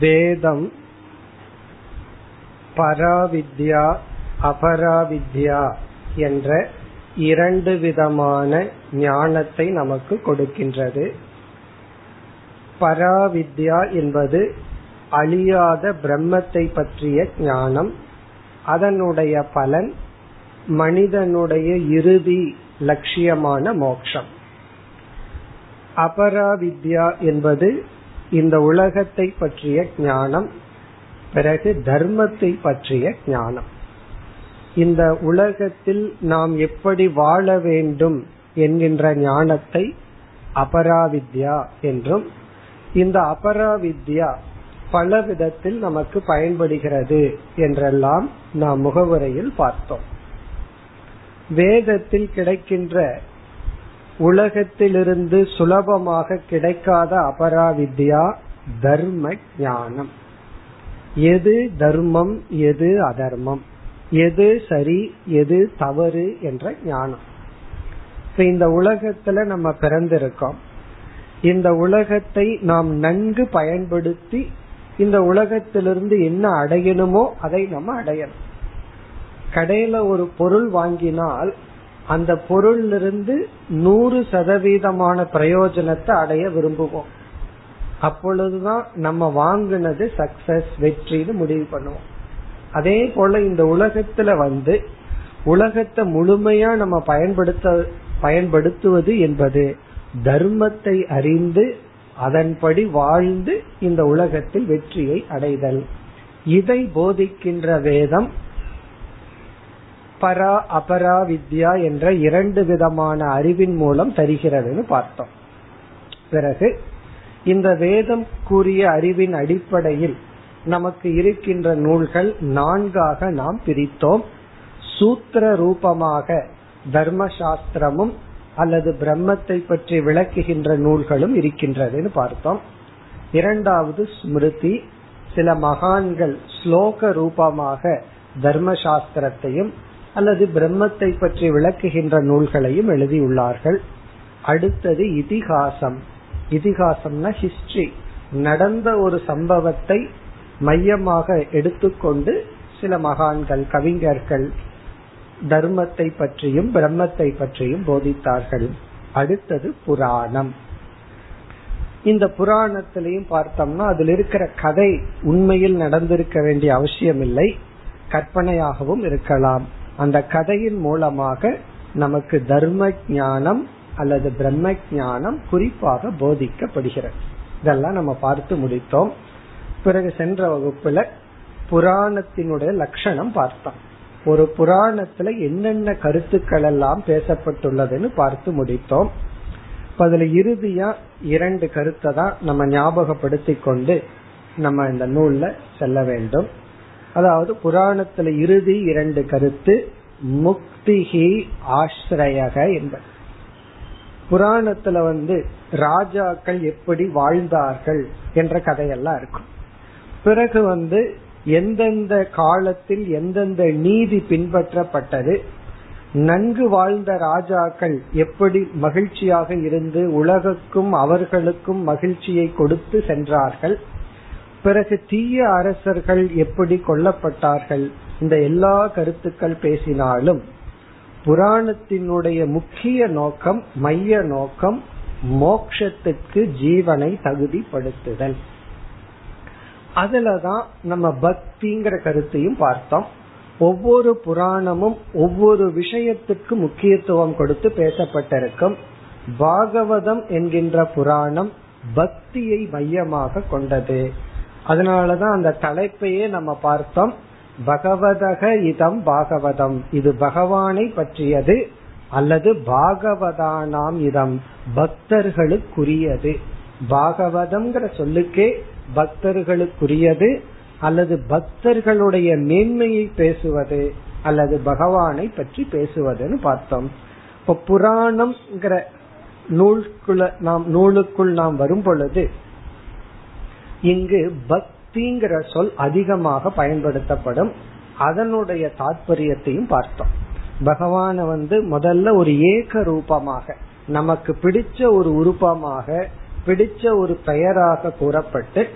வேதம் பராவித்யா அபராவித்யா என்ற இரண்டு விதமான ஞானத்தை நமக்கு கொடுக்கின்றது. பராவித்யா என்பது அழியாத பிரம்மத்தை பற்றிய ஞானம். அதனுடைய பலன் மனிதனுடைய இறுதி லட்சியமான மோட்சம் அபராவித்யா என்பது இந்த உலகத்தை பற்றிய ஞானம் பிறகு தர்மத்தை பற்றிய ஞானம். இந்த உலகத்தில் நாம் எப்படி வாழ வேண்டும் என்கின்ற ஞானத்தை அபராவித்யா என்றும் இந்த அபராவித்யா பல விதத்தில் நமக்கு பயன்படுகிறது என்றெல்லாம் நாம் முகவுரையில் பார்த்தோம். வேதத்தில் கிடைக்கின்ற உலகத்திலிருந்து சுலபமாக கிடைக்காத அபராவித்யா தர்ம ஞானம் எது தர்மம் எது அதர்மம்? எது சரி எது தவறு என்ற ஞானம். இப்ப இந்த உலகத்துல நம்ம பிறந்திருக்கோம். இந்த உலகத்தை நாம் நன்கு பயன்படுத்தி இந்த உலகத்திலிருந்து என்ன அடையணுமோ அதை நம்ம அடையணும். கடையில ஒரு பொருள் வாங்கினால் அந்த பொருளிலிருந்து நூறு சதவீதமான பிரயோஜனத்தை அடைய விரும்புவோம். அப்பொழுதுதான் நம்ம வாங்கினது சக்சஸ் வெற்றின்னு முடிவு பண்ணுவோம். அதே போல இந்த உலகத்துல வந்து உலகத்தை முழுமையா நம்ம பயன்படுத்த பயன்படுத்துவது என்பது தர்மத்தை அறிந்து அதன்படி வாழ்ந்து இந்த உலகத்தில் வெற்றியை அடைதல். இதை போதிக்கின்ற வேதம் பரா அபரா வித்யா என்ற இரண்டு விதமான அறிவின் மூலம் தருகிறதுன்னு பார்த்தோம். பிறகு இந்த வேதம் கூறிய அறிவின் அடிப்படையில் நமக்கு இருக்கின்ற நூல்கள் நான்காக நாம் பிரித்தோம். சூத்திர ரூபமாக தர்மசாஸ்திரமும் அல்லது பிரம்மத்தை பற்றி விளக்குகின்ற நூல்களும் இருக்கின்றதுன்னு பார்த்தோம். இரண்டாவது ஸ்மிருதி சில மகான்கள் ஸ்லோக ரூபமாக தர்மசாஸ்திரத்தையும் அல்லது பிரம்மத்தை பற்றி விளக்குகின்ற நூல்களையும் எழுதியுள்ளார்கள். அடுத்தது இதிகாசம். இதிகாசம்னா ஹிஸ்டரி நடந்த ஒரு சம்பவத்தை மையமாக எடுத்துக்கொண்டு சில மகான்கள் கவிஞர்கள் தர்மத்தை பற்றியும் பிரம்மத்தை பற்றியும் போதித்தார்கள். அடுத்தது புராணம். இந்த புராணத்திலையும் பார்த்தோம்னா அதில் இருக்கிற கதை உண்மையில் நடந்திருக்க வேண்டிய அவசியம் இல்லை கற்பனையாகவும் இருக்கலாம். அந்த கதையின் மூலமாக நமக்கு தர்ம ஞானம் அல்லது பிரம்ம ஞானம் குறிப்பாக போதிக்கப்படுகிறது. இதெல்லாம் நம்ம பார்த்து முடித்தோம். பிறகு சென்ற வகுப்புல புராணத்தினுடைய லட்சணம் பார்த்தோம். ஒரு புராணத்துல என்னென்ன கருத்துக்கள் எல்லாம் பேசப்பட்டுள்ளதுன்னு பார்த்து முடித்தோம். அதுல இறுதியா இரண்டு கருத்தை தான் நம்ம ஞாபகப்படுத்தி கொண்டு நம்ம இந்த நூல்ல செல்ல வேண்டும். அதாவது புராணத்துல இறுதி இரண்டு கருத்து முக்திகி ஆசிரயக என்பது. புராணத்துல வந்து ராஜாக்கள் எப்படி வாழ்ந்தார்கள் என்ற கதையெல்லாம் இருக்கும். பிறகு வந்து எந்தெந்த காலத்தில் எந்தெந்த நீதி பின்பற்றப்பட்டது நன்கு வாழ்ந்த ராஜாக்கள் எப்படி மகிழ்ச்சியாக இருந்து உலகுக்கும் அவர்களுக்கும் மகிழ்ச்சியை கொடுத்து சென்றார்கள் பிறகு தீய அரசர்கள் எப்படி கொல்லப்பட்டார்கள்? இந்த எல்லா கருத்துக்கள் பேசினாலும் புராணத்தினுடைய முக்கிய நோக்கம் மைய நோக்கம் மோக்ஷத்துக்கு ஜீவனை தகுதிப்படுத்துதல். அதுலதான் நம்ம பக்திங்கிற கருத்தையும் பார்த்தோம். ஒவ்வொரு புராணமும் ஒவ்வொரு விஷயத்துக்கு முக்கியத்துவம் கொடுத்து பேசப்பட்டிருக்கும். பாகவதம் என்கின்ற புராணம் பக்தியை மையமாக கொண்டது. அதனாலதான் அந்த தலைப்பையே நம்ம பார்த்தோம். பகவதக இதம் பாகவதம். இது பகவானை பற்றியது அல்லது பாகவதானாம் இதம். பக்தர்களுக்குரியது. பாகவதம்ங்கிற சொல்லுக்கே பக்தர்களுக்குரியது அல்லது பக்தர்களுடைய மேன்மையை பேசுவது அல்லது பகவானை பற்றி பேசுவதுன்னு பார்த்தோம். இப்ப புராணம்ங்கிற நூலுக்குள்ள நாம் நூலுக்குள் நாம் வரும் பொழுது இங்கு பக்திங்கிற சொல் அதிகமாக பயன்படுத்தப்படும். அதனுடைய தாற்பயத்தையும் பார்த்தோம். பகவான வந்து முதல்ல ஒரு ஏக ரூபமாக நமக்கு பிடிச்ச ஒரு உருவமாக பிடிச்ச ஒரு பெயராக கூறப்பட்டு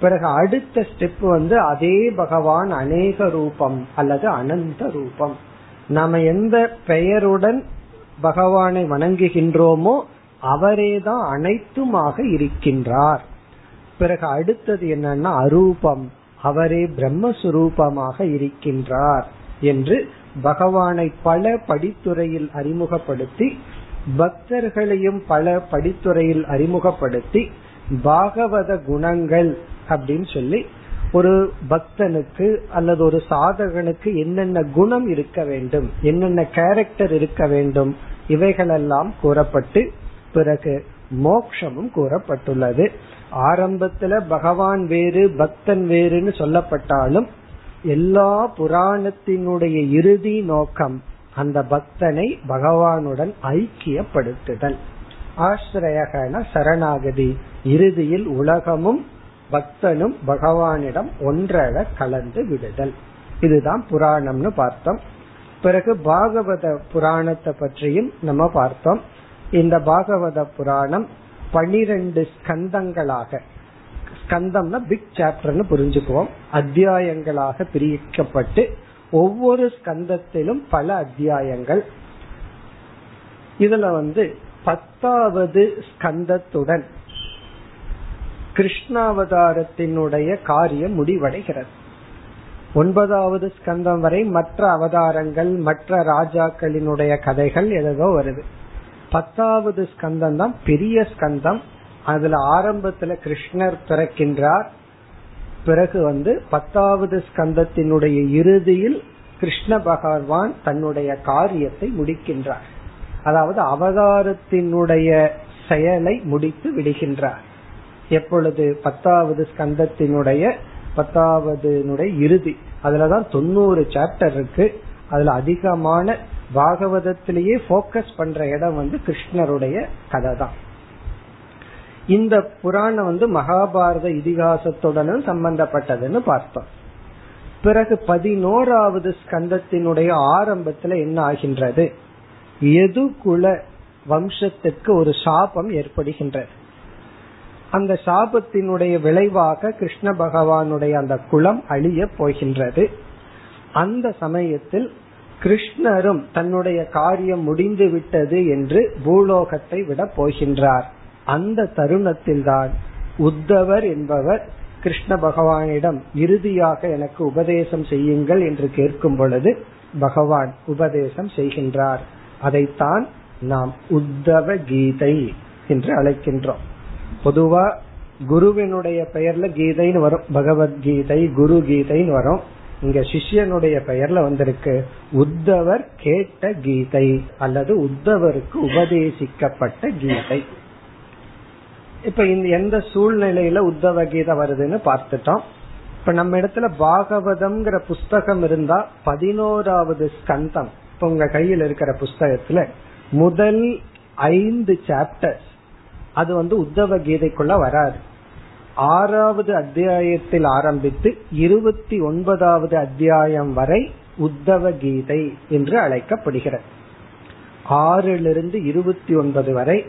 பிறகு அடுத்த ஸ்டெப் வந்து அதே பகவான் அநேக ரூபம் அல்லது அனந்த ரூபம். நாம எந்த பெயருடன் பகவானை வணங்குகின்றோமோ அவரேதான் அனைத்துமாக இருக்கின்றார். பிறகு அடுத்தது என்னன்னா அரூபம். அவரே பிரம்மஸ்வரூபமாக இருக்கின்றார் என்று பகவானை பல படித்துறையில் அறிமுகப்படுத்தி பக்தர்களையும் பல படித்துறையில் அறிமுகப்படுத்தி பாகவத குணங்கள் அப்படின்னு சொல்லி ஒரு பக்தனுக்கு அல்லது ஒரு சாதகனுக்கு என்னென்ன குணம் இருக்க வேண்டும் என்னென்ன கேரக்டர் இருக்க வேண்டும் இவைகளெல்லாம் கூறப்பட்டு பிறகு மோக்ஷமும் கூறப்பட்டுள்ளது. ஆரம்பத்துல பகவான் வேறு பக்தன் வேறுன்னு சொல்லப்பட்டாலும் எல்லா புராணத்தினுடைய இறுதி நோக்கம் அந்த பக்தனை பகவானுடன் ஐக்கியப்படுத்துதல். ஆசிரியகன சரணாகதி. இறுதியில் உலகமும் பக்தனும் பகவானிடம் ஒன்றட கலந்து விடுதல். இதுதான் புராணம்னு பார்த்தோம். பிறகு பாகவத புராணத்தை பற்றியும் நம்ம பார்த்தோம். இந்த பாகவத புராணம் பனிரெண்டு ஸ்கந்தங்களாக. ஸ்கந்தம்னா பிக் சாப்டர்னு புரிஞ்சுக்குவோம். அத்தியாயங்களாக பிரிக்கப்பட்டு ஒவ்வொரு ஸ்கந்தத்திலும் பல அத்தியாயங்கள். இதுல வந்து பத்தாவது ஸ்கந்தத்துடன் கிருஷ்ணாவதாரத்தினுடைய காரியம் முடிவடைகிறது. ஒன்பதாவது ஸ்கந்தம் வரை மற்ற அவதாரங்கள் மற்ற ராஜாக்களினுடைய கதைகள் எதோ வருது. பத்தாவது ஸ்கந்தம் தான் பெரிய ஸ்கந்தம். அதுல ஆரம்பத்துல கிருஷ்ணர் பிறக்கின்றார். பிறகு வந்து பத்தாவது ஸ்கந்தத்தினுடைய இறுதியில் கிருஷ்ண பகவான் தன்னுடைய காரியத்தை முடிக்கின்றார். அதாவது அவதாரத்தினுடைய செயலை முடித்து விடுகின்றார். எப்பொழுது பத்தாவது ஸ்கந்தத்தினுடைய பத்தாவது இறுதி. அதுலதான் தொண்ணூறு சாப்டர் இருக்கு. அதுல அதிகமான பாகவதத்திலேயே போக்கஸ் பண்ற இடம் வந்து கிருஷ்ணருடைய கதை தான் இந்த புராணம் வந்து மகாபாரத இதிகாசத்துடனும் சம்பந்தப்பட்டதுன்னு பார்த்தோம். பிறகு பதினோராவது ஸ்கந்தத்தினுடைய ஆரம்பத்துல என்ன ஆகின்றது? எது குல வம்சத்துக்கு ஒரு சாபம் ஏற்படுகின்றது? அந்த சாபத்தினுடைய விளைவாக கிருஷ்ண பகவானுடைய அந்த குலம் அழிய போகின்றது. அந்த சமயத்தில் கிருஷ்ணரும் தன்னுடைய காரியம் முடிந்து விட்டது என்று பூலோகத்தை விட போகின்றார். அந்த தருணத்தில்தான் உத்தவர் என்பவர் கிருஷ்ண பகவானிடம் இறுதியாக எனக்கு உபதேசம் செய்யுங்கள் என்று கேட்கும் பொழுது பகவான் உபதேசம் செய்கின்றார். அதைத்தான் நாம் உத்தவ கீதை என்று அழைக்கின்றோம். பொதுவா குருவினுடைய பெயர்ல கீதைன்னு வரும். பகவத்கீதை குரு கீதைன்னு வரும். இங்க சிஷ்யனுடைய பெயர்ல வந்திருக்கு உத்தவர் கேட்ட கீதை அல்லது உத்தவருக்கு உபதேசிக்கப்பட்ட கீதை. இப்ப இந்த எந்த சூழ்நிலையில உத்தவ கீதை வருதுன்னு பார்த்துட்டோம். இப்ப நம்ம இடத்துல பாகவதம்ங்கிற புஸ்தகம் இருந்தா பதினோராவது ஸ்கந்தம். இப்ப உங்க கையில் இருக்கிற புஸ்தகத்துல முதல் ஐந்து சாப்டர்ஸ் அது வந்து உத்தவ கீதைக்குள்ள வராது. ஆறாவது அத்தியாயத்தில் ஆரம்பித்து இருபத்தி ஒன்பதாவது அத்தியாயம் வரை உத்தவ கீதை என்று அழைக்கப்படுகிறது. ஆறிலிருந்து இருபத்தி ஒன்பது வரை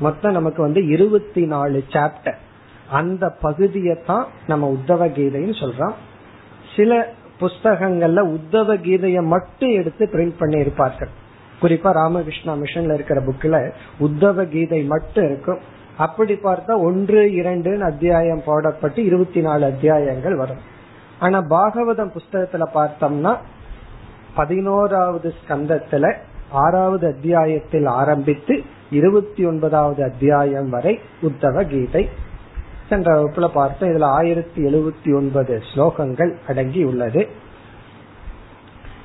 மொத்தம் நமக்கு வந்து இருபத்தி நாலு சாப்டர் அந்த பகுதியை தான் நம்ம உத்தவ கீதைன்னு சொல்றோம். சில புஸ்தகங்கள்ல உத்தவ கீதையை மட்டும் எடுத்து பிரிண்ட் பண்ணி இருப்பார்கள் குறிப்பா ராமகிருஷ்ணா மிஷன்ல இருக்கிற புக்ல உத்தவ கீதை மட்டும் இருக்கும். அப்படி பார்த்தா ஒன்று இரண்டு அத்தியாயம் போடப்பட்டு இருபத்தி நாலு அத்தியாயங்கள் வரும். ஆனா பாகவதம் புஸ்தகத்துல பார்த்தோம்னா பதினோராவது ஸ்கந்தத்துல ஆறாவது அத்தியாயத்தில் ஆரம்பித்து இருபத்தி ஒன்பதாவது அத்தியாயம் வரை உத்தவ கீதை சென்ற வகுப்புல பார்த்தோம். இதுல ஆயிரத்தி எழுபத்தி ஒன்பது ஸ்லோகங்கள் அடங்கி உள்ளது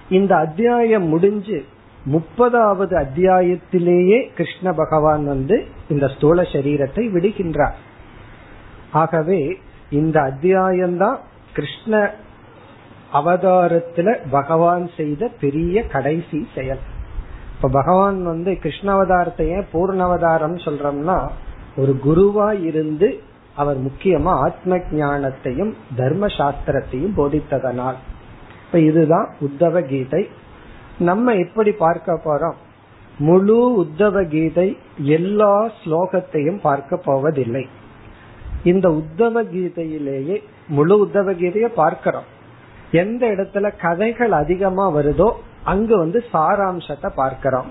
இந்த அத்தியாயம் முடிஞ்சு முப்பதாவது அத்தியாயத்திலேயே கிருஷ்ண பகவான் வந்து இந்த ஸ்தூல சரீரத்தை விடுகின்றார். ஆகவே இந்த அத்தியாயம்தான் கிருஷ்ண அவதாரத்துல பகவான் செய்த பெரிய கடைசி செயல். இப்ப பகவான் வந்து கிருஷ்ண அவதாரத்தை ஏன் பூர்ணவதாரம் சொல்றோம்னா ஒரு குருவா இருந்து அவர் முக்கியமா ஆத்ம ஞானத்தையும் தர்ம சாஸ்திரத்தையும் போதித்ததனால். இப்ப இதுதான் உத்தவ கீதை. நம்ம எப்படி பார்க்க போறோம்? முழு உத்தவ கீதை எல்லா ஸ்லோகத்தையும் பார்க்க போவதில்லை. இந்த உத்தவ கீதையிலேயே முழு உத்தவ கீதையை பார்க்கிறோம். எந்த இடத்துல கதைகள் அதிகமா வருதோ அங்கு வந்து சாராம்சத்தை பார்க்கிறோம்.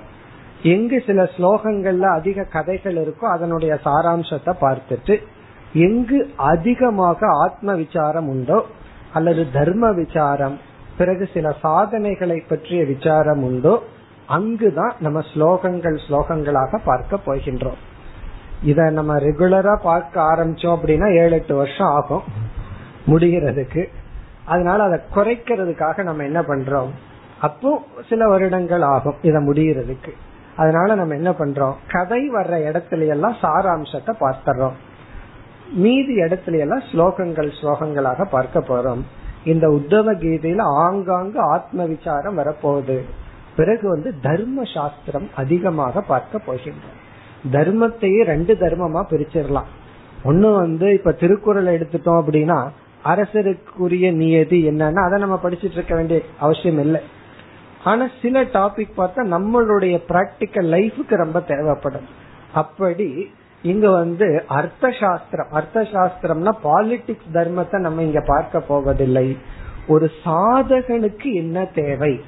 எங்கு சில ஸ்லோகங்கள்ல அதிக கதைகள் இருக்கோ அதனுடைய சாராம்சத்தை பார்த்துட்டு எங்கு அதிகமாக ஆத்ம விசாரம் உண்டோ அல்லது தர்ம விசாரம் பிறகு சில சாதனைகளை பற்றிய விசாரம் உண்டோ. அங்குதான் நம்ம ஸ்லோகங்கள் ஸ்லோகங்களாக பார்க்க போகின்றோம். இத நம்ம ரெகுலரா பார்க்க ஆரம்பிச்சோம் அப்படின்னா ஏழு எட்டு வருஷம் ஆகும். முடிகிறதுக்கு. அதனால அதை குறைக்கிறதுக்காக நம்ம என்ன பண்றோம்? அப்போ சில வருடங்கள் ஆகும் இத முடிகிறதுக்கு. அதனால நம்ம என்ன பண்றோம்? கதை வர்ற இடத்துல எல்லாம் சாராம்சத்தை பார்த்துறோம். மீதி இடத்துல எல்லாம் ஸ்லோகங்கள் ஸ்லோகங்களாக பார்க்க போறோம். இந்த உத்தவ கீதையில ஆங்காங்கு ஆத்ம விசாரம் வரப்போகுது. பிறகு வந்து தர்ம சாஸ்திரம் அதிகமாக பார்க்க போகின்றோம் தர்மத்தையே ரெண்டு தர்மமா பிரிச்சிடலாம். ஒண்ணு வந்து இப்ப திருக்குறள் எடுத்துட்டோம் அப்படின்னா அரசருக்குரிய நியதி என்னன்னா அதை நம்ம படிச்சுட்டு இருக்க வேண்டிய அவசியம் இல்லை. ஆனா சில டாபிக் பார்த்தா நம்மளுடைய பிராக்டிக்கல் லைஃபுக்கு ரொம்ப தேவைப்படும். அப்படி இங்க வந்து அர்த்த சாஸ்திரம் அர்த்த சாஸ்திரம்னா பாலிடிக்ஸ் தர்மத்தை நம்ம இங்க பார்க்க போவதில்லை. ஒரு சாதகனுக்கு என்ன தேவை?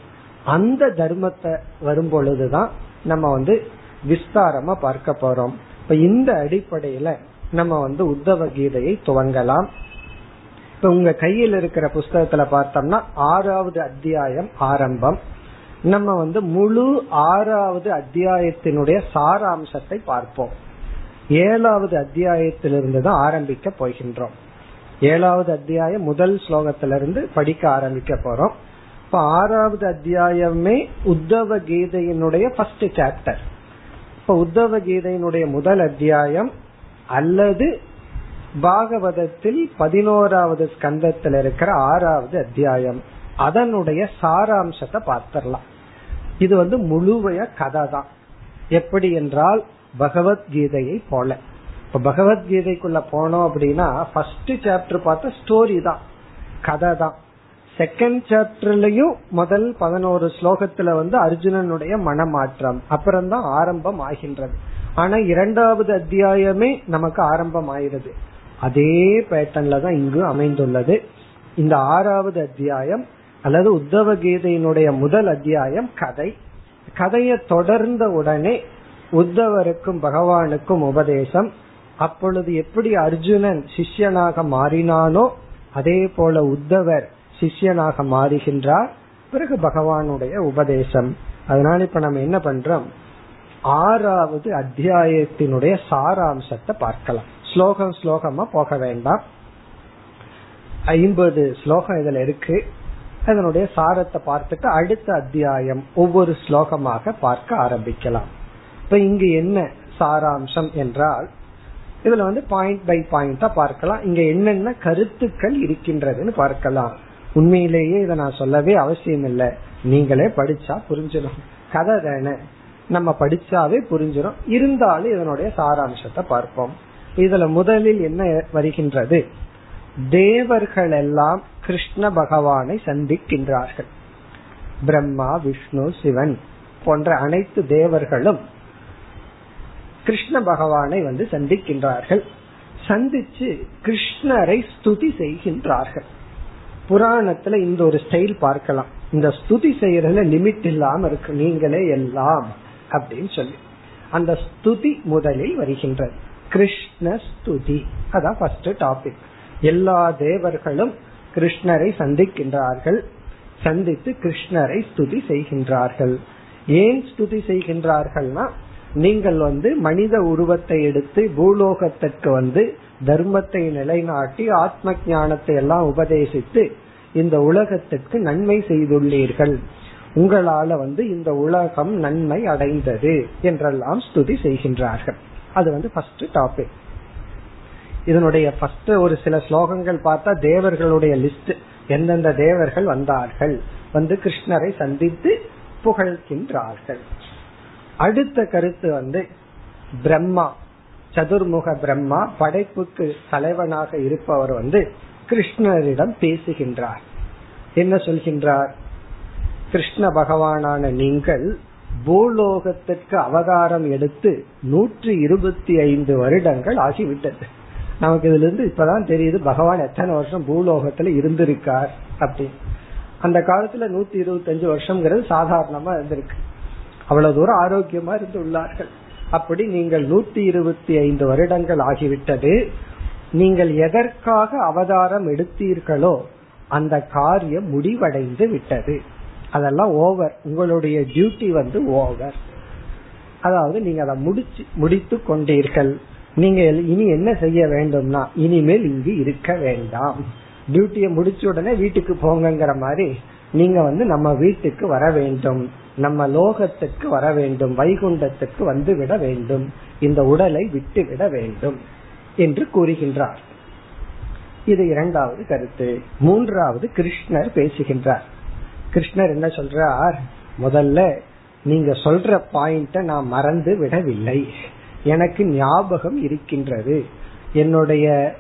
அந்த தர்மத்தை வரும் பொழுதுதான் நம்ம வந்து விஸ்தாரமா பார்க்க போறோம். இப்ப இந்த அடிப்படையில நம்ம வந்து உத்தவ கீதையை துவங்கலாம். இப்ப உங்க கையில் இருக்கிற புஸ்தகத்துல பார்த்தோம்னா ஆறாவது அத்தியாயம் ஆரம்பம். நம்ம வந்து முழு ஆறாவது அத்தியாயத்தினுடைய சாராம்சத்தை பார்ப்போம். ஏழாவது அத்தியாயத்திலிருந்து தான் ஆரம்பிக்க போகின்றோம். ஏழாவது அத்தியாயம் முதல் ஸ்லோகத்திலிருந்து படிக்க ஆரம்பிக்க போறோம். இப்ப ஆறாவது அத்தியாயமே உத்தவ கீதையினுடைய ஃபர்ஸ்ட் சாப்டர் இப்ப உத்தவ கீதையினுடைய முதல் அத்தியாயம் அல்லது பாகவதத்தில் பதினோராவது ஸ்கந்தத்தில் இருக்கிற ஆறாவது அத்தியாயம். அதனுடைய சாராம்சத்தை பார்த்திடலாம். இது வந்து முழுவைய கதை தான் எப்படி என்றால் பகவத்கீதையை போல. இப்ப பகவத்கீதைக்குள்ள போனோம் அப்படின்னா ஃபர்ஸ்ட் சாப்டர் பார்த்தா ஸ்டோரி தான். கதை தான். செகண்ட் சாப்டர்லயும் முதல் பதினோரு ஸ்லோகத்துல வந்து அர்ஜுனனுடைய மனமாற்றம் அப்புறம்தான் ஆரம்பம் ஆகின்றது. ஆனா இரண்டாவது அத்தியாயமே நமக்கு ஆரம்பம் ஆயிருது அதே பேட்டர்ன்ல தான் இங்கு அமைந்துள்ளது. இந்த ஆறாவது அத்தியாயம் அல்லது உத்தவ கீதையினுடைய முதல் அத்தியாயம் கதை. கதையை தொடர்ந்த உடனே உத்தவருக்கும் பகவானுக்கும் உபதேசம். அப்பொழுது எப்படி அர்ஜுனன் சிஷ்யனாக மாறினானோ அதே போல உத்தவர் சிஷ்யனாக மாறுகின்றார். பிறகு பகவானுடைய உபதேசம். அதனால இப்ப நம்ம என்ன பண்றோம்? ஆறாவது அத்தியாயத்தினுடைய சாராம்சத்தை பார்க்கலாம். ஸ்லோகம் ஸ்லோகமா போக வேண்டாம். ஐம்பது ஸ்லோகம் இதுல இருக்கு. அதனுடைய சாரத்தை பார்த்துட்டு அடுத்த அத்தியாயம் ஒவ்வொரு ஸ்லோகமாக பார்க்க ஆரம்பிக்கலாம். இப்ப இங்கு என்ன சாராம்சம் என்றால் இதுல வந்து பாயிண்ட் பை பாயிண்டா பார்க்கலாம். இங்க என்னென்ன கருத்துக்கள் இருக்கின்றதுன்னு பார்க்கலாம். உண்மையிலேயே இதை நான் சொல்லவே அவசியம் இல்லை நீங்களே படிச்சா புரிஞ்சிடும். கதை தானே. நம்ம படிச்சாவே புரிஞ்சிடும். இருந்தாலும் இதனுடைய சாராம்சத்தை பார்ப்போம். இதுல முதலில் என்ன வருகின்றது? தேவர்கள் எல்லாம் கிருஷ்ண பகவானை சந்திக்கின்றார்கள். பிரம்மா விஷ்ணு சிவன் போன்ற அனைத்து தேவர்களும் கிருஷ்ண பகவானை வந்து சந்திக்கின்றார்கள். சந்திச்சு கிருஷ்ணரை ஸ்துதி செய்கின்றார்கள். புராணத்துல இந்த ஒரு ஸ்டைல் பார்க்கலாம். இந்த ஸ்துதி செய்யறதுல லிமிட் இல்லாம இருக்கு. நீங்களே எல்லாம் அப்படின்னு சொல்லி. அந்த ஸ்துதி முதலில் வருகின்றது. கிருஷ்ண ஸ்துதி. அதான் ஃபர்ஸ்ட் டாபிக் எல்லா தேவர்களும் கிருஷ்ணரை சந்திக்கின்றார்கள். சந்தித்து கிருஷ்ணரை ஸ்துதி செய்கின்றார்கள். ஏன் ஸ்துதி செய்கின்றார்கள்னா நீங்கள் வந்து மனித உருவத்தை எடுத்து பூலோகத்திற்கு வந்து தர்மத்தை நிலைநாட்டி ஆத்ம ஞானத்தை எல்லாம் உபதேசித்து இந்த உலகத்திற்கு நன்மை செய்துள்ளீர்கள். உங்களால வந்து இந்த உலகம் நன்மை அடைந்தது என்றெல்லாம் ஸ்துதி செய்கின்றார்கள். அது வந்து ஃபர்ஸ்ட் டாபிக் இதனுடைய ஃபர்ஸ்ட் ஒரு சில ஸ்லோகங்கள் பார்த்தா தேவர்களுடைய லிஸ்ட் எந்தெந்த தேவர்கள் வந்தார்கள். வந்து கிருஷ்ணரை சந்தித்து புகழ்கின்றார்கள். அடுத்த கருத்து வந்து பிரம்மா சதுர்முக பிரம்மா படைப்புக்கு தலைவனாக இருப்பவர் வந்து கிருஷ்ணரிடம் பேசுகின்றார். என்ன சொல்கின்றார்? கிருஷ்ண பகவானான நீங்கள் பூலோகத்திற்கு அவதாரம் எடுத்து நூற்றி இருபத்தி ஐந்து வருடங்கள் ஆகிவிட்டது. நமக்கு இதுல இருந்து இப்பதான் தெரியுது பகவான் எத்தனை வருஷம் பூலோகத்துல இருந்திருக்கார் அப்படின்னு. அந்த காலத்துல நூத்தி இருபத்தி அஞ்சு வருஷம்ங்கிறது சாதாரணமா இருந்திருக்கு. அவ்வளவு தூரம் ஆரோக்கியமா இருந்து உள்ளார்கள். அப்படி நீங்கள் நூத்தி இருபத்தி ஐந்து வருடங்கள் ஆகிவிட்டது. நீங்கள் எதற்காக அவதாரம் எடுத்தீர்களோ அந்த காரியம் முடிவடைந்து விட்டது. அதெல்லாம் ஓவர் உங்களுடைய டியூட்டி வந்து ஓவர் அதாவது நீங்க அதை முடிச்சு முடித்து கொண்டீர்கள். நீங்க இனி என்ன செய்ய வேண்டும்னா இனிமேல் இங்கு இருக்க வேண்டாம். டியூட்டியை முடிச்ச உடனே வீட்டுக்கு போங்கிற மாதிரி நீங்க வந்து நம்ம வீட்டுக்கு வர வேண்டும். நம்ம லோகத்துக்கு வர வேண்டும் வைகுண்டத்துக்கு வந்து விட வேண்டும் இந்த உடலை விட்டு விட வேண்டும் என்று கூறுகின்றார். இது இரண்டாவது கருத்து. மூன்றாவது கிருஷ்ணர் பேசுகின்றார். கிருஷ்ணர் என்ன சொல்றார்? முதல்ல நீங்க சொல்ற பாயிண்ட நான் மறந்து விடவில்லை. எனக்கு ஞாபகம் இருக்கின்றது. என்னுடைய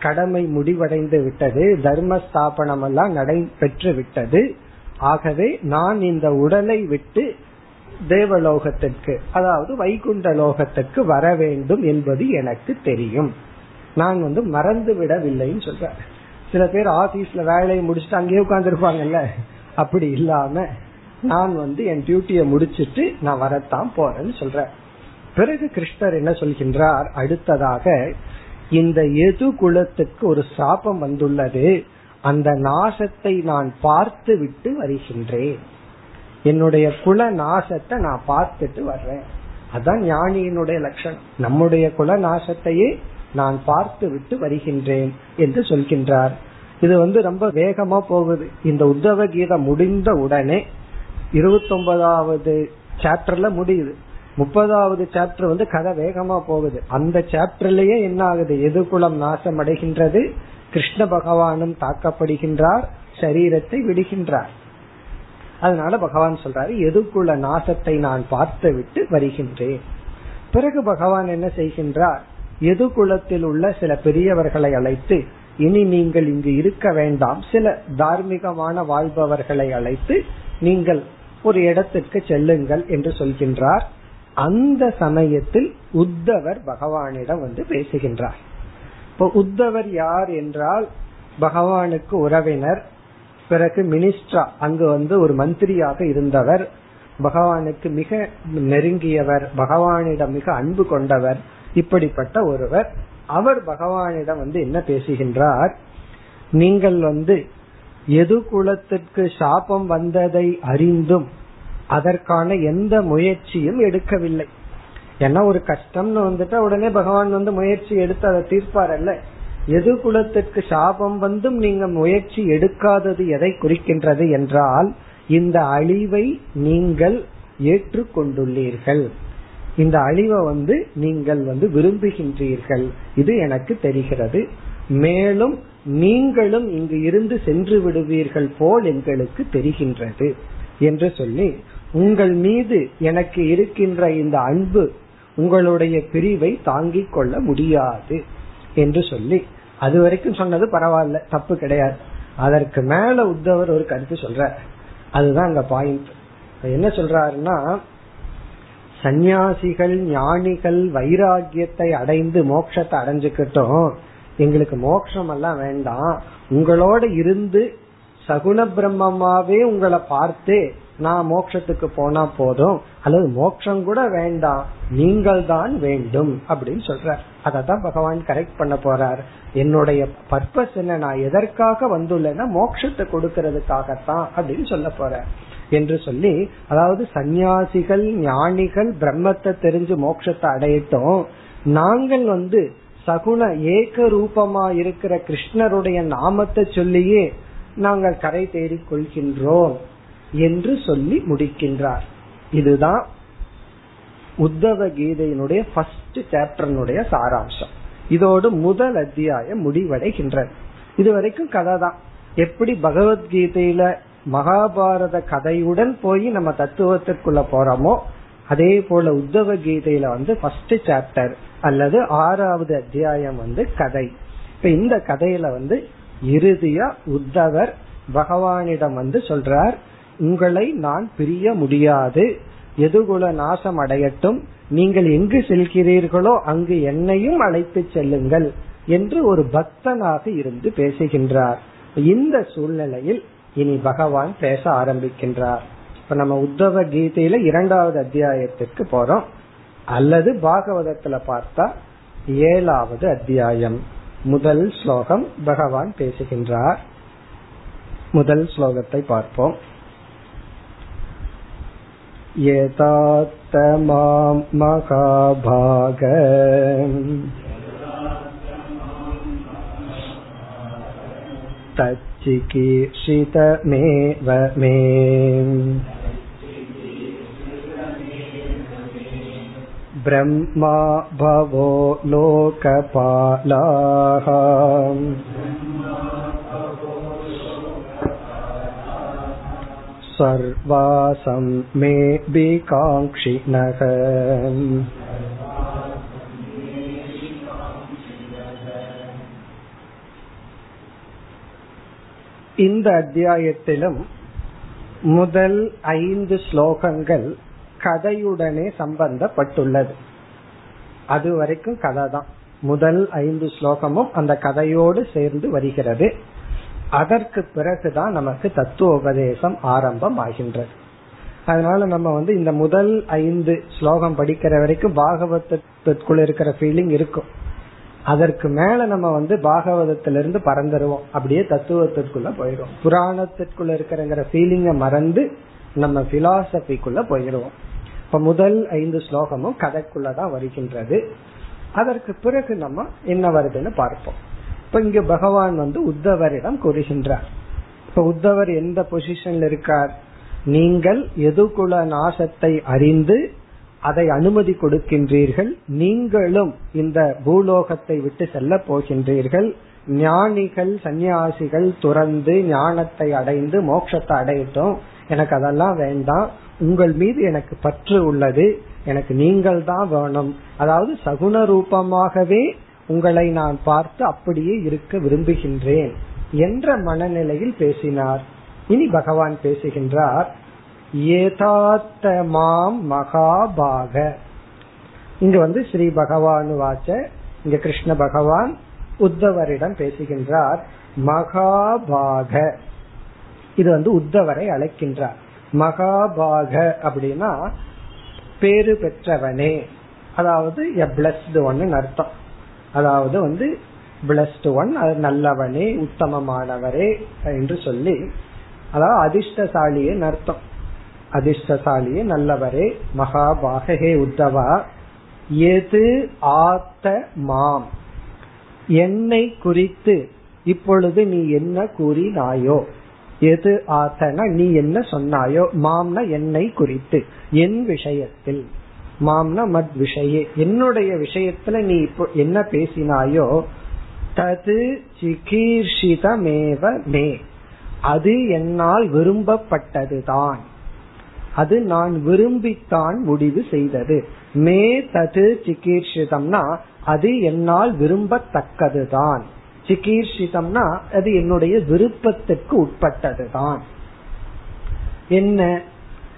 கடமை முடிவடைந்து விட்டது தர்ம ஸ்தாபனம் எல்லாம் நடைபெற்று விட்டது. ஆகவே நான் இந்த உடலை விட்டு தேவலோகத்திற்கு அதாவது வைகுண்ட லோகத்திற்கு வர வேண்டும் என்பது எனக்கு தெரியும். நான் வந்து மறந்து விடவில்லைன்னு சொல்றேன். சில பேர் ஆபீஸ்ல வேலையை முடிச்சுட்டு அங்கேயே உட்காந்துருப்பாங்கல்ல அப்படி இல்லாம நான் வந்து என் டியூட்டியை முடிச்சிட்டு நான் வரத்தான் போறேன்னு சொல்றேன். பிறகு கிருஷ்ணர் என்ன சொல்கின்றார்? அடுத்ததாக இந்த எது குலத்துக்கு ஒரு சாபம் வந்துள்ளது? அந்த நாசத்தை நான் பார்த்து விட்டு வருகின்றேன். என்னுடைய குல நாசத்தை நான் பார்த்துட்டு வர்றேன். அதான் ஞானியினுடைய லட்சணம். நம்முடைய குல நாசத்தையே நான் பார்த்து விட்டு வருகின்றேன் என்று சொல்கின்றார். இது வந்து ரொம்ப வேகமா போகுது. இந்த உத்தவ கீதம் முடிந்த உடனே இருபத்தி ஒன்பதாவது சாப்டர்ல முடியுது. முப்பதாவது சாப்டர் வந்து கதை வேகமா போகுது. அந்த சாப்டர்லயே என்ன ஆகுது எது குலம் நாசம் அடைகின்றது கிருஷ்ண பகவானும் தாக்கப்படுகின்றார் சரீரத்தை விடுகின்றார். அதனால பகவான் சொல்றாரு எதுக்குள்ள நாசத்தை நான் பார்த்து விட்டு வருகின்றேன்? பிறகு பகவான் என்ன செய்கின்றார் எது குலத்தில் உள்ள சில பெரியவர்களை அழைத்து இனி நீங்கள் இங்கு இருக்க வேண்டாம். சில தார்மீகமான வாழ்பவர்களை அழைத்து நீங்கள் ஒரு இடத்திற்கு செல்லுங்கள் என்று சொல்கின்றார். அந்த சமயத்தில் உத்தவர் பகவானிடம் வந்து பேசுகின்றார். இப்போ உத்தவர் யார் என்றால் பகவானுக்கு உறவினர். பிறகு மினிஸ்ட்ரா அங்கு வந்து ஒரு மந்திரியாக இருந்தவர். பகவானுக்கு மிக நெருங்கியவர். பகவானிடம் மிக அன்பு கொண்டவர். இப்படிப்பட்ட ஒருவர். அவர் பகவானிடம் வந்து என்ன பேசுகின்றார்? நீங்கள் வந்து எது குலத்திற்கு சாபம் வந்ததை அறிந்தும் அதற்கான எந்த முயற்சியும் எடுக்கவில்லை. ஏன்னா ஒரு கஷ்டம்னு வந்துட்டா உடனே பகவான் வந்து முயற்சி எடுத்து அதை தீர்ப்பார் அல்ல எது குலத்திற்கு சாபம் வந்தும் நீங்க முயற்சி எடுக்காதது எதை குறிக்கின்றது என்றால் இந்த அழிவை நீங்கள் ஏற்றுக்கொண்டுள்ளீர்கள். இந்த அழிவை வந்து நீங்கள் வந்து விரும்புகின்றீர்கள். இது எனக்கு தெரிகிறது. மேலும் நீங்களும் இங்கு இருந்து சென்று விடுவீர்கள் போல் எங்களுக்கு தெரிகின்றது என்று சொல்லி உங்கள் மீது எனக்கு இருக்கின்ற இந்த அன்பு உங்களுடைய பிரிவை தாங்கிக் கொள்ள முடியாது என்று சொல்லி அது வரைக்கும் சொன்னது பரவாயில்ல தப்பு கிடையாது. அதற்கு மேல உத்தவர் ஒரு கருத்து சொல்ற அதுதான் அங்க பாயிண்ட் என்ன சொல்றாருன்னா சந்நியாசிகள் ஞானிகள் வைராகியத்தை அடைந்து மோட்சத்தை அடைஞ்சுக்கிட்டோம். எங்களுக்கு மோட்சம் எல்லாம் வேண்டாம். உங்களோட இருந்து சகுண பிரம்மமாவே உங்களை பார்த்து நான் மோட்சத்துக்கு போனா போதும் அல்லது மோட்சம் கூட வேண்டாம் நீங்கள் தான் வேண்டும் அப்படின்னு சொல்ற அததான் பகவான் கரெக்ட் பண்ண போறார். என்னுடைய பர்பஸ் என்ன? நான் எதற்காக வந்துள்ளேன்னா மோட்சத்தை கொடுக்கறதுக்காகத்தான் அப்படின்னு சொல்ல போற என்று சொல்லி அதாவது சந்நியாசிகள் ஞானிகள் பிரம்மத்தை தெரிஞ்சு மோட்சத்தை அடையட்டும். நாங்கள் வந்து சகுண ஏக ரூபமா இருக்கிற கிருஷ்ணருடைய நாமத்தை சொல்லியே நாங்கள் கரை தேடிக் கொள்கின்றோம். என்று சொல்லி முடிக்கின்றார். இதுதான் உத்தவ கீதையினுடைய ஃபர்ஸ்ட் சாப்டர்னுடைய சாராம்சம். இதோடு முதல் அத்தியாயம் முடிவடைகின்றது. இதுவரைக்கும் கதை தான். எப்படி பகவத்கீதையில மகாபாரத கதையுடன் போய் நம்ம தத்துவத்திற்குள்ள போறோமோ அதே போல உத்தவ கீதையில வந்து ஃபர்ஸ்ட் சாப்டர் அல்லது ஆறாவது அத்தியாயம் வந்து கதை. இப்ப இந்த கதையில வந்து இறுதியா உத்தவர் பகவானிடம் வந்து சொல்றார் உங்களை நான் பிரிய முடியாது. எதுகுல நாசம் அடையட்டும். நீங்கள் எங்கு செல்கிறீர்களோ அங்கு என்னையும் அழைத்து செல்லுங்கள் என்று ஒரு பக்தனாக இருந்து பேசுகின்றார். இந்த சூழ்நிலையில் இனி பகவான் பேச ஆரம்பிக்கின்றார். இப்ப நம்ம உத்தவ கீதையில இரண்டாவது அத்தியாயத்திற்கு போறோம். அல்லது பாகவதத்துல பார்த்தா ஏழாவது அத்தியாயம். முதல் ஸ்லோகம் பகவான் பேசுகின்றார். முதல் ஸ்லோகத்தை பார்ப்போம். यतात्तमां महाभाग तच्चिकीर्षितमेव मे ब्रह्मा भवो लोकपालाः सर्वासं मे विकाङ्क्षिणः இந்த அத்தியாயத்திலும் முதல் ஐந்து ஸ்லோகங்கள் கதையுடனே சம்பந்தப்பட்டுள்ளது அது வரைக்கும் கதை தான் முதல் ஐந்து ஸ்லோகமும் அந்த கதையோடு சேர்ந்து வருகிறது அதற்கு பிறகுதான் நமக்கு தத்துவ உபதேசம் ஆரம்பம் ஆகின்றது அதனால நம்ம வந்து இந்த முதல் ஐந்து ஸ்லோகம் படிக்கிற வரைக்கும் பாகவதத்திற்குள்ள இருக்கிற ஃபீலிங் இருக்கும். அதற்கு மேல நம்ம வந்து பாகவதத்திலிருந்து பறந்துருவோம். அப்படியே தத்துவத்திற்குள்ள போயிடும் புராணத்திற்குள்ள இருக்கிறங்கிற ஃபீலிங்க மறந்து நம்ம பிலாசபிக்குள்ள போயிடுவோம். இப்ப முதல் ஐந்து ஸ்லோகமும் கதைக்குள்ளதான் வருகின்றது. அதற்கு பிறகு நம்ம என்ன வருதுன்னு பார்ப்போம். இப்ப இங்க பகவான் வந்து உத்தவரிடம் கூறுகின்றார். இப்ப உத்தவர் எந்த பொசிஷன்ல இருக்கார்? நீங்கள் எதுகுல நாசத்தை அறிந்து அதை அனுமதி கொடுக்கின்றீர்கள்? நீங்களும் இந்த பூலோகத்தை விட்டு செல்ல போகின்றீர்கள். ஞானிகள் சந்நியாசிகள் துறந்து ஞானத்தை அடைந்து மோட்சத்தை அடையட்டும். எனக்கு அதெல்லாம் வேண்டாம். உங்கள் மீது எனக்கு பற்று உள்ளது. எனக்கு நீங்கள் தான் வேணும். அதாவது சகுன ரூபமாகவே உங்களை நான் பார்த்து அப்படியே இருக்க விரும்புகின்றேன் என்ற மனநிலையில் பேசினார். இனி பகவான் பேசுகின்றார் ஏதாத்தமாம் மகாபாக. இங்க வந்து ஸ்ரீ பகவான் வாச்ச இங்க கிருஷ்ண பகவான் உத்தவரிடம் பேசுகின்றார் மகாபாக. இது வந்து உத்தவரை அழைக்கின்றார். மகாபாக அப்படின்னா பேரு பெற்றவனே. அதாவது எ பிளஸ்டு ஒன்னு அர்த்தம். அதாவது வந்து பிளஸ்ட் ஒன் அது நல்லவனே உத்தமமானவரே என்று சொல்லி அதாவது அதிர்ஷ்டசாலியே அர்த்தம். அதிர்ஷ்டசாலியே நல்லவரே மகாபாகே உத்தவா எது ஆத்த மாம். என்னை குறித்து இப்பொழுது நீ என்ன கூறினாயோ எது ஆத்தனா நீ என்ன சொன்னாயோ மாம்னா என்னை குறித்து என் விஷயத்தில். மாம்னா மத் விஷய. என்னுடைய விஷயத்துல நீ இப்போ என்ன பேசினாயோ தது சிகீர்ஷிதமேவ மே. அது என்னால் விரும்பப்பட்டதுதான். அது நான் விரும்பித்தான் முடிவு செய்தது. மே தது சிகீர்ஷிதம்னா அது என்னால் விரும்பத்தக்கதுதான். சிகீர்ஷிதம்னா அது என்னுடைய விருப்பத்துக்கு உட்பட்டதுதான். என்ன?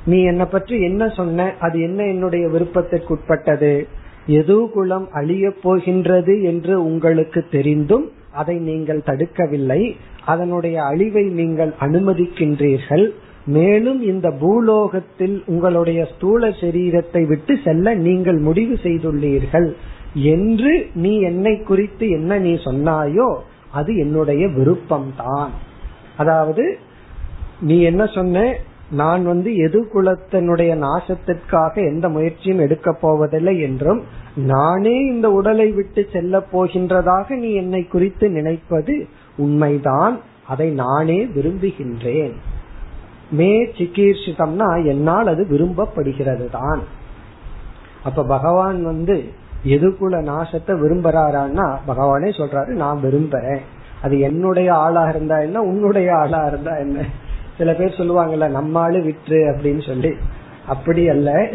நீ என்னை பற்றி என்ன சொன்ன? அது என்ன என்னுடைய விருப்பத்திற்கு உட்பட்டது எது குலம் அழியப் போகின்றது என்று உங்களுக்கு தெரிந்தும் அதை நீங்கள் தடுக்கவில்லை. அதனுடைய அழிவை நீங்கள் அனுமதிக்கின்றீர்கள். மேலும் இந்த பூலோகத்தில் உங்களுடைய ஸ்தூல சரீரத்தை விட்டு செல்ல நீங்கள் முடிவு செய்துள்ளீர்கள். என்று நீ என்னை குறித்து என்ன நீ சொன்னாயோ அது என்னுடைய விருப்பம்தான். அதாவது நீ என்ன சொன்ன? நான் வந்து எது குலத்தினுடைய நாசத்திற்காக எந்த முயற்சியும் எடுக்க போவதில்லை என்றும் நானே இந்த உடலை விட்டு செல்ல போகின்றதாக நீ என்னை குறித்து நினைப்பது உண்மைதான். அதை நானே விரும்புகின்றேன். மே சிகீர்ஷிதம்னா என்னால் அது விரும்பப்படுகிறது தான் அப்ப பகவான் வந்து எதுக்குள்ள நாசத்தை விரும்புறாரான்னா பகவானே சொல்றாரு நான் விரும்புறேன். அது என்னுடைய ஆளா இருந்தா என்ன உன்னுடைய ஆளா இருந்தா என்ன? சில பேர் சொல்லுவாங்கல்ல நம்மாலு விற்று அப்படின்னு சொல்லி. அப்படி அல்ல.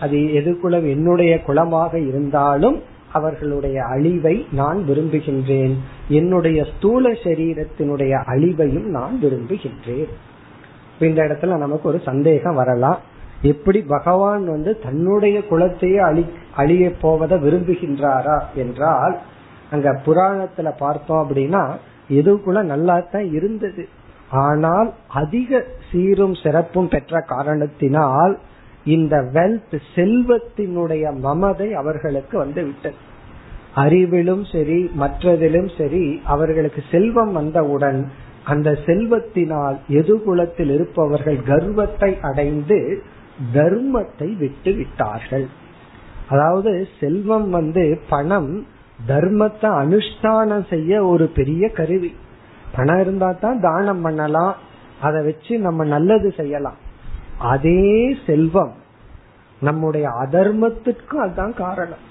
அது எதுக்குள்ள என்னுடைய குலமாக இருந்தாலும் அவர்களுடைய அழிவை நான் விரும்புகின்றேன். என்னுடைய ஸ்தூல சரீரத்தினுடைய அழிவையும் நான் விரும்புகின்றேன். இந்த இடத்துல நமக்கு ஒரு சந்தேகம் வரலாம். எப்படி பகவான் வந்து தன்னுடைய குலத்தையே அழி அழிய போவதை விரும்புகின்றாரா என்றால் அங்க புராணத்துல பார்த்தோம் அப்படின்னா எதுக்குள்ள நல்லா தான் இருந்தது. ஆனால் அதிக சீரும் சிறப்பும் பெற்ற காரணத்தினால் இந்த வெல்த் செல்வத்தினுடைய மமதை அவர்களுக்கு வந்து விட்டது. அறிவிலும் சரி மற்றதிலும் சரி அவர்களுக்கு செல்வம் வந்தவுடன் அந்த செல்வத்தினால் எதுகுலத்தில் இருப்பவர்கள் கர்வத்தை அடைந்து தர்மத்தை விட்டு விட்டார்கள். அதாவது செல்வம் வந்து பணம் தர்மத்தை அனுஷ்டானம் செய்ய ஒரு பெரிய கருவி. பணம் இருந்தா தான் தானம் பண்ணலாம். அதை வச்சு நம்ம நல்லது செய்யலாம். அதே செல்வம் நம்முடைய அதர்மத்துக்கும் அதுதான் காரணம்.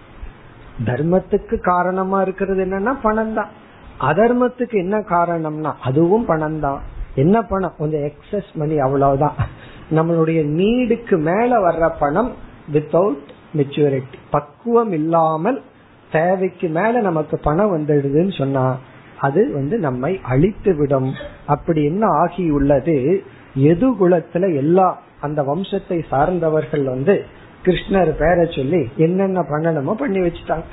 தர்மத்துக்கு காரணமா இருக்கிறது என்னன்னா பணம் தான் அதர்மத்துக்கு என்ன காரணம்னா அதுவும் பணம் தான் என்ன பணம்? கொஞ்சம் எக்ஸஸ் மணி அவ்வளவுதான். நம்மளுடைய நீடுக்கு மேல வர்ற பணம் வித்தவுட் மெச்சூரிட்டி பக்குவம் இல்லாமல் தேவைக்கு மேல நமக்கு பணம் வந்துடுதுன்னு சொன்னா அது வந்து நம்மை அழித்து விடும் அப்படி என்ன ஆகியுள்ளது? எது குலத்துல எல்லா அந்த வம்சத்தை சார்ந்தவர்கள் வந்து கிருஷ்ணர் பேரை சொல்லி என்னென்ன பண்ணணுமோ பண்ணி வச்சுட்டாங்க.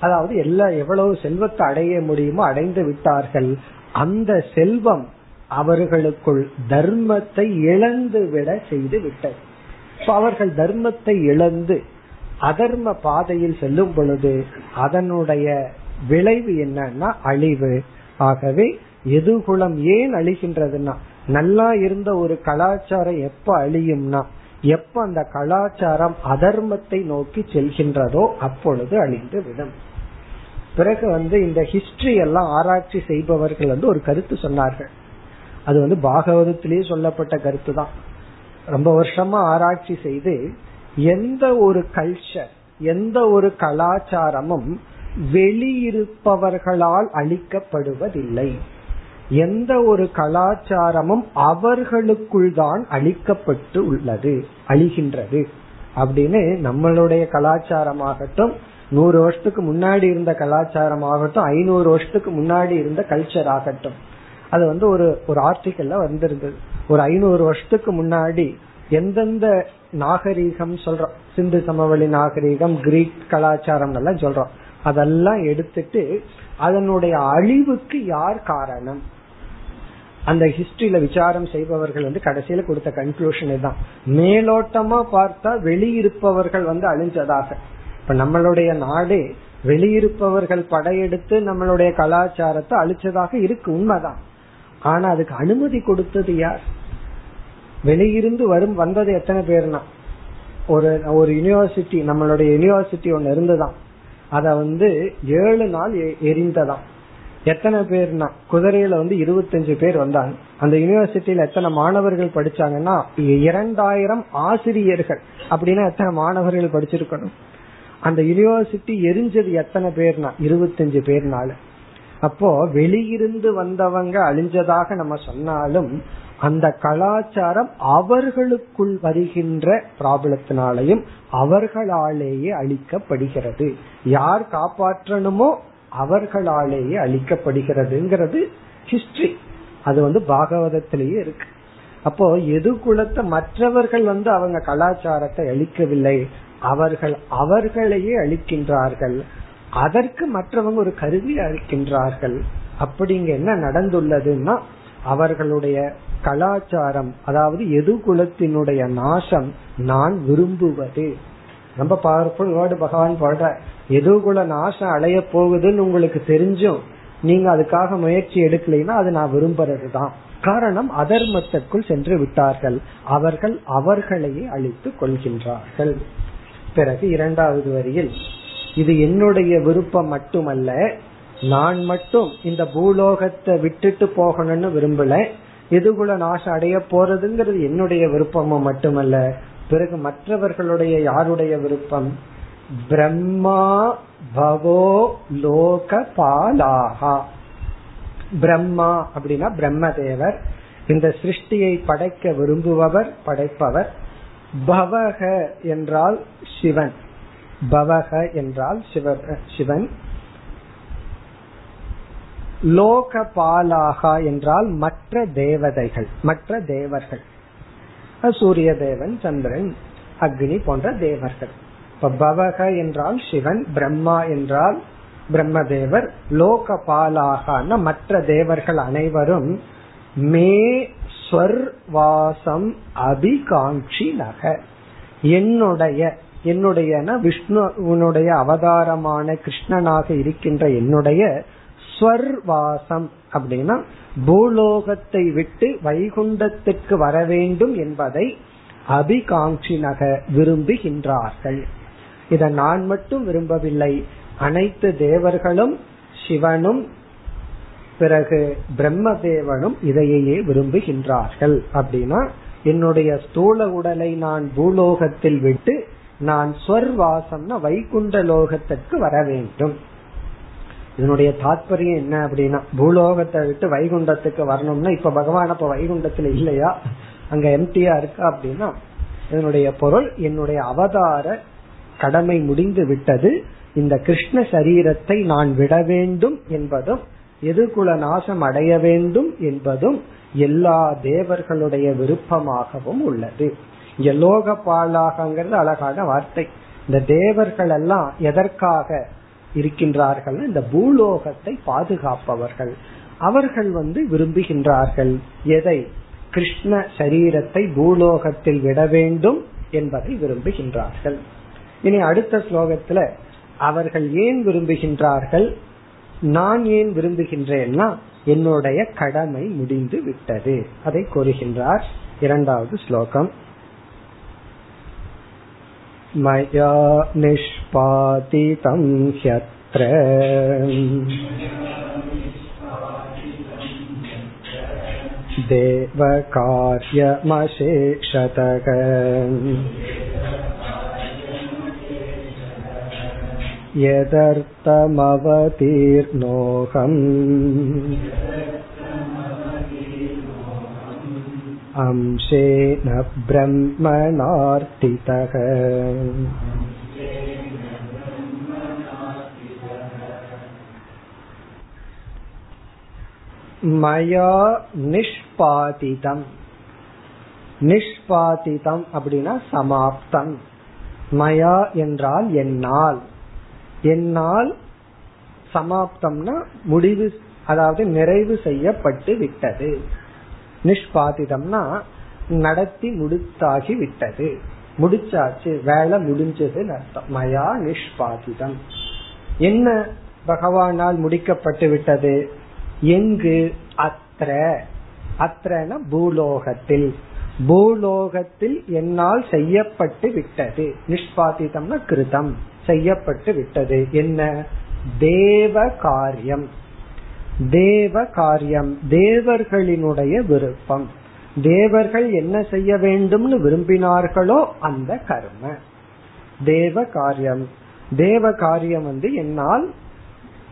அதாவது எல்லா எவ்வளவு செல்வத்தை அடைய முடியுமோ அடைந்து விட்டார்கள். அந்த செல்வம் அவர்களுக்குள் தர்மத்தை இழந்து விட செய்து விட்டது. அவர்கள் தர்மத்தை இழந்து அதர்ம பாதையில் செல்லும் பொழுது அதனுடைய விளைவு என்னன்னா அழிவு. ஆகவே எதுகுலம் ஏன் அழிகின்றதுன்னா நல்லா இருந்த ஒரு கலாச்சாரம் எப்ப அழியும்னா எப்ப அந்த கலாச்சாரம் அதர்மத்தை நோக்கி செல்கின்றதோ அப்பொழுது அழிந்து விடும். பிறகு வந்து இந்த ஹிஸ்டரி எல்லாம் ஆராய்ச்சி செய்பவர்கள் வந்து ஒரு கருத்து சொன்னார்கள். அது வந்து பாகவதத்திலேயே சொல்லப்பட்ட கருத்து தான் ரொம்ப வருஷமா ஆராய்ச்சி செய்து எந்த ஒரு கல்ச்சர் எந்த ஒரு கலாச்சாரமும் வெளியிருப்பவர்களால் அழிக்கப்படுவதில்லை எந்த ஒரு கலாச்சாரமும் அவர்களுக்குள் தான் அழிக்கப்பட்டு உள்ளது அழிகின்றது. அப்படின்னு நம்மளுடைய கலாச்சாரமாகட்டும் நூறு வருஷத்துக்கு முன்னாடி இருந்த கலாச்சாரம் ஆகட்டும் ஐநூறு வருஷத்துக்கு முன்னாடி இருந்த கல்ச்சர் ஆகட்டும். அது வந்து ஒரு ஒரு ஆர்டிக்கல்ல வந்திருந்தது. ஒரு ஐநூறு வருஷத்துக்கு முன்னாடி எந்தெந்த நாகரீகம் சொல்றோம்? சிந்து சமவெளி நாகரீகம் கிரீக் கலாச்சாரம் எல்லாம் சொல்றோம். அதெல்லாம் எடுத்துட்டு அதனுடைய அழிவுக்கு யார் காரணம்? அந்த ஹிஸ்டரியில விசாரம் செய்பவர்கள் வந்து கடைசியில கொடுத்த கன்க்ளூஷன் தான் மேலோட்டமா பார்த்தா வெளியிருப்பவர்கள் வந்து அழிஞ்சதாக. இப்ப நம்மளுடைய நாடே வெளியிருப்பவர்கள் படையெடுத்து நம்மளுடைய கலாச்சாரத்தை அழிச்சதாக இருக்கு உண்மைதான். ஆனா அதுக்கு அனுமதி கொடுத்தது யார்? வெளியிருந்து வரும் வந்தது எத்தனை பேர்னா? ஒரு ஒரு யூனிவர்சிட்டி நம்மளுடைய யூனிவர்சிட்டி ஒன்னு இருந்துதான். அத வந்து ஏழு நாள் எரிந்ததாம். எத்தனை பேர்னா குதிரையில வந்து இருபத்தஞ்சு பேர் வந்தாங்க. அந்த யூனிவர்சிட்டியில எத்தனை மாணவர்கள் படிச்சாங்கன்னா இரண்டாயிரம் ஆசிரியர்கள். அப்படின்னா எத்தனை மாணவர்கள் படிச்சிருக்கணும்? அந்த யூனிவர்சிட்டி எரிஞ்சது எத்தனை பேர்னா இருபத்தஞ்சு பேர்னால. அப்போ வெளியிருந்து வந்தவங்க அழிஞ்சதாக நம்ம சொன்னாலும் அந்த கலாச்சாரம் அவர்களுக்குள் வருகின்ற ப்ராப்ளத்தினாலையும் அவர்களாலேயே அழிக்கப்படுகிறது. யார் காப்பாற்றணுமோ அவர்களாலேயே அழிக்கப்படுகிறதுங்கிறது ஹிஸ்டரி அது வந்து பாகவதத்திலேயே இருக்கு. அப்போ எது குலத்தை மற்றவர்கள் வந்து அவங்க கலாச்சாரத்தை அழிக்கவில்லை அவர்கள் அவர்களையே அழிக்கின்றார்கள் அதற்கு மற்றவங்க ஒரு கருவி அளிக்கின்றார்கள் அப்படிங்க என்ன நடந்துள்ளதுன்னா அவர்களுடைய கலாச்சாரம் அதாவது எது குலத்தினுடைய நாசம் நான் விரும்புவது. ரொம்ப பவர்ஃபுல் வேர்டு பகவான் போடுற எதுகுல நாசம் அடைய போகுதுன்னு உங்களுக்கு தெரிஞ்சும் நீங்க அதுக்காக முயற்சி எடுக்கலைன்னா அது நான் விரும்புறது தான் காரணம் அதர்மத்திற்குள் சென்று விட்டார்கள். அவர்கள் அவர்களையே அழித்துக் கொள்கின்றார்கள். பிறகு இரண்டாவது வரியில் இது என்னுடைய விருப்பம் மட்டுமல்ல நான் மட்டும் இந்த பூலோகத்தை விட்டுட்டு போகணும்னு விரும்பல. எதுகுல நாசம் அடைய போறதுங்கிறது என்னுடைய விருப்பமும் மட்டுமல்ல. பிறகு மற்றவர்களுடைய யாருடைய விருப்பம்? பிரம்மா பவோ லோகபாலாகா பிரம்மா அப்படின்னா பிரம்மதேவர். இந்த சிருஷ்டியை படைக்க விரும்புபவர் படைப்பவர். பவக என்றால் சிவன். பவக என்றால் சிவன். லோகபாலாகா என்றால் மற்ற தேவதைகள் மற்ற தேவர்கள். சூரிய தேவன் சந்திரன் அக்னி போன்ற தேவர்கள். இப்ப பவக என்றால் சிவன் பிரம்மா என்றால் பிரம்மதேவர் லோகபாலாக மற்ற தேவர்கள் அனைவரும் மே ஸ்வர்வாசம் அபிகாங்கி நக. என்னுடைய என்னுடைய விஷ்ணுனுடைய அவதாரமான கிருஷ்ணனாக இருக்கின்ற என்னுடைய ஸ்வர்வாசம் அப்படின்னா பூலோகத்தை விட்டு வைகுண்டத்துக்கு வர வேண்டும் என்பதை அபிகாங்கினக விரும்புகின்றார்கள். இதை நான் மட்டும் விரும்பவில்லை. அனைத்து தேவர்களும் சிவனும் பிறகு பிரம்மதேவனும் இதையே விரும்புகின்றார்கள். அப்படின்னா என்னுடைய ஸ்தூல உடலை நான் பூலோகத்தில் விட்டு நான் ஸ்வர்வாசம்னா வைகுண்ட லோகத்திற்கு வர வேண்டும். இதனுடைய தாற்பயம் என்ன அப்படின்னா பூலோகத்தை விட்டு வைகுண்டத்துக்கு வரணும்னா இப்ப பகவான் அப்ப வைகுண்டத்துல இல்லையா? அங்க எம்டியா இருக்கா அப்படின்னா இதனுடைய பொருள் என்னுடைய அவதார கடமை முடிந்து விட்டது. இந்த கிருஷ்ண சரீரத்தை நான் விட வேண்டும் என்பதும் எதிர்குல நாசம் அடைய வேண்டும் என்பதும் எல்லா தேவர்களுடைய விருப்பமாகவும் உள்ளது. இங்க லோக பாலாகங்கிறது அழகான வார்த்தை. இந்த தேவர்கள் எல்லாம் எதற்காக இருக்கின்றார்கள். இந்த பூலோகத்தை பாதுகாப்பவர்கள். அவர்கள் வந்து விரும்புகின்றார்கள். எதை? கிருஷ்ண சரீரத்தை பூலோகத்தில் விட வேண்டும் என்பதை விரும்புகின்றார்கள். இனி அடுத்த ஸ்லோகத்துல அவர்கள் ஏன் விரும்புகின்றார்கள்? நான் ஏன் விரும்புகின்றேன்னா என்னுடைய கடமை முடிந்து விட்டது அதை கூறுகின்றார் இரண்டாவது ஸ்லோகம். मया निष्पातितं ह्यत्र देवकार्यमशेषतः यदर्थमवतीर्णोऽहम् अंशेन ब्रह्मणार्तितः மயா நிஷ்பாதிதம் நிஷ்பாதிதம் அப்படின்னா சமாப்தம் மயா என்றால் என்னால் என்னால் சமாப்தம்னா முடிவு அதாவது நிறைவு செய்யப்பட்டு விட்டது நிஷ்பாதிதம்னா நடத்தி முடித்தாகி விட்டது. முடிச்சாச்சு வேலை முடிஞ்சது அர்த்தம். மயா நிஷ்பாதிதம். என்ன பகவானால் முடிக்கப்பட்டு விட்டது? எங்கு? அத்திர அத்திரன பூலோகத்தில். பூலோகத்தில் என்னால் செய்யப்பட்டு விட்டது. நிஷ்பாதிதம்னா கிருதம். செய்யப்பட்டு விட்டது. என்ன? தேவ காரியம். தேவ காரியம் தேவர்களினுடைய விருப்பம். தேவர்கள் என்ன செய்ய வேண்டும்னு விரும்பினார்களோ அந்த கர்ம. தேவ காரியம் தேவ காரியம் வந்து என்னால்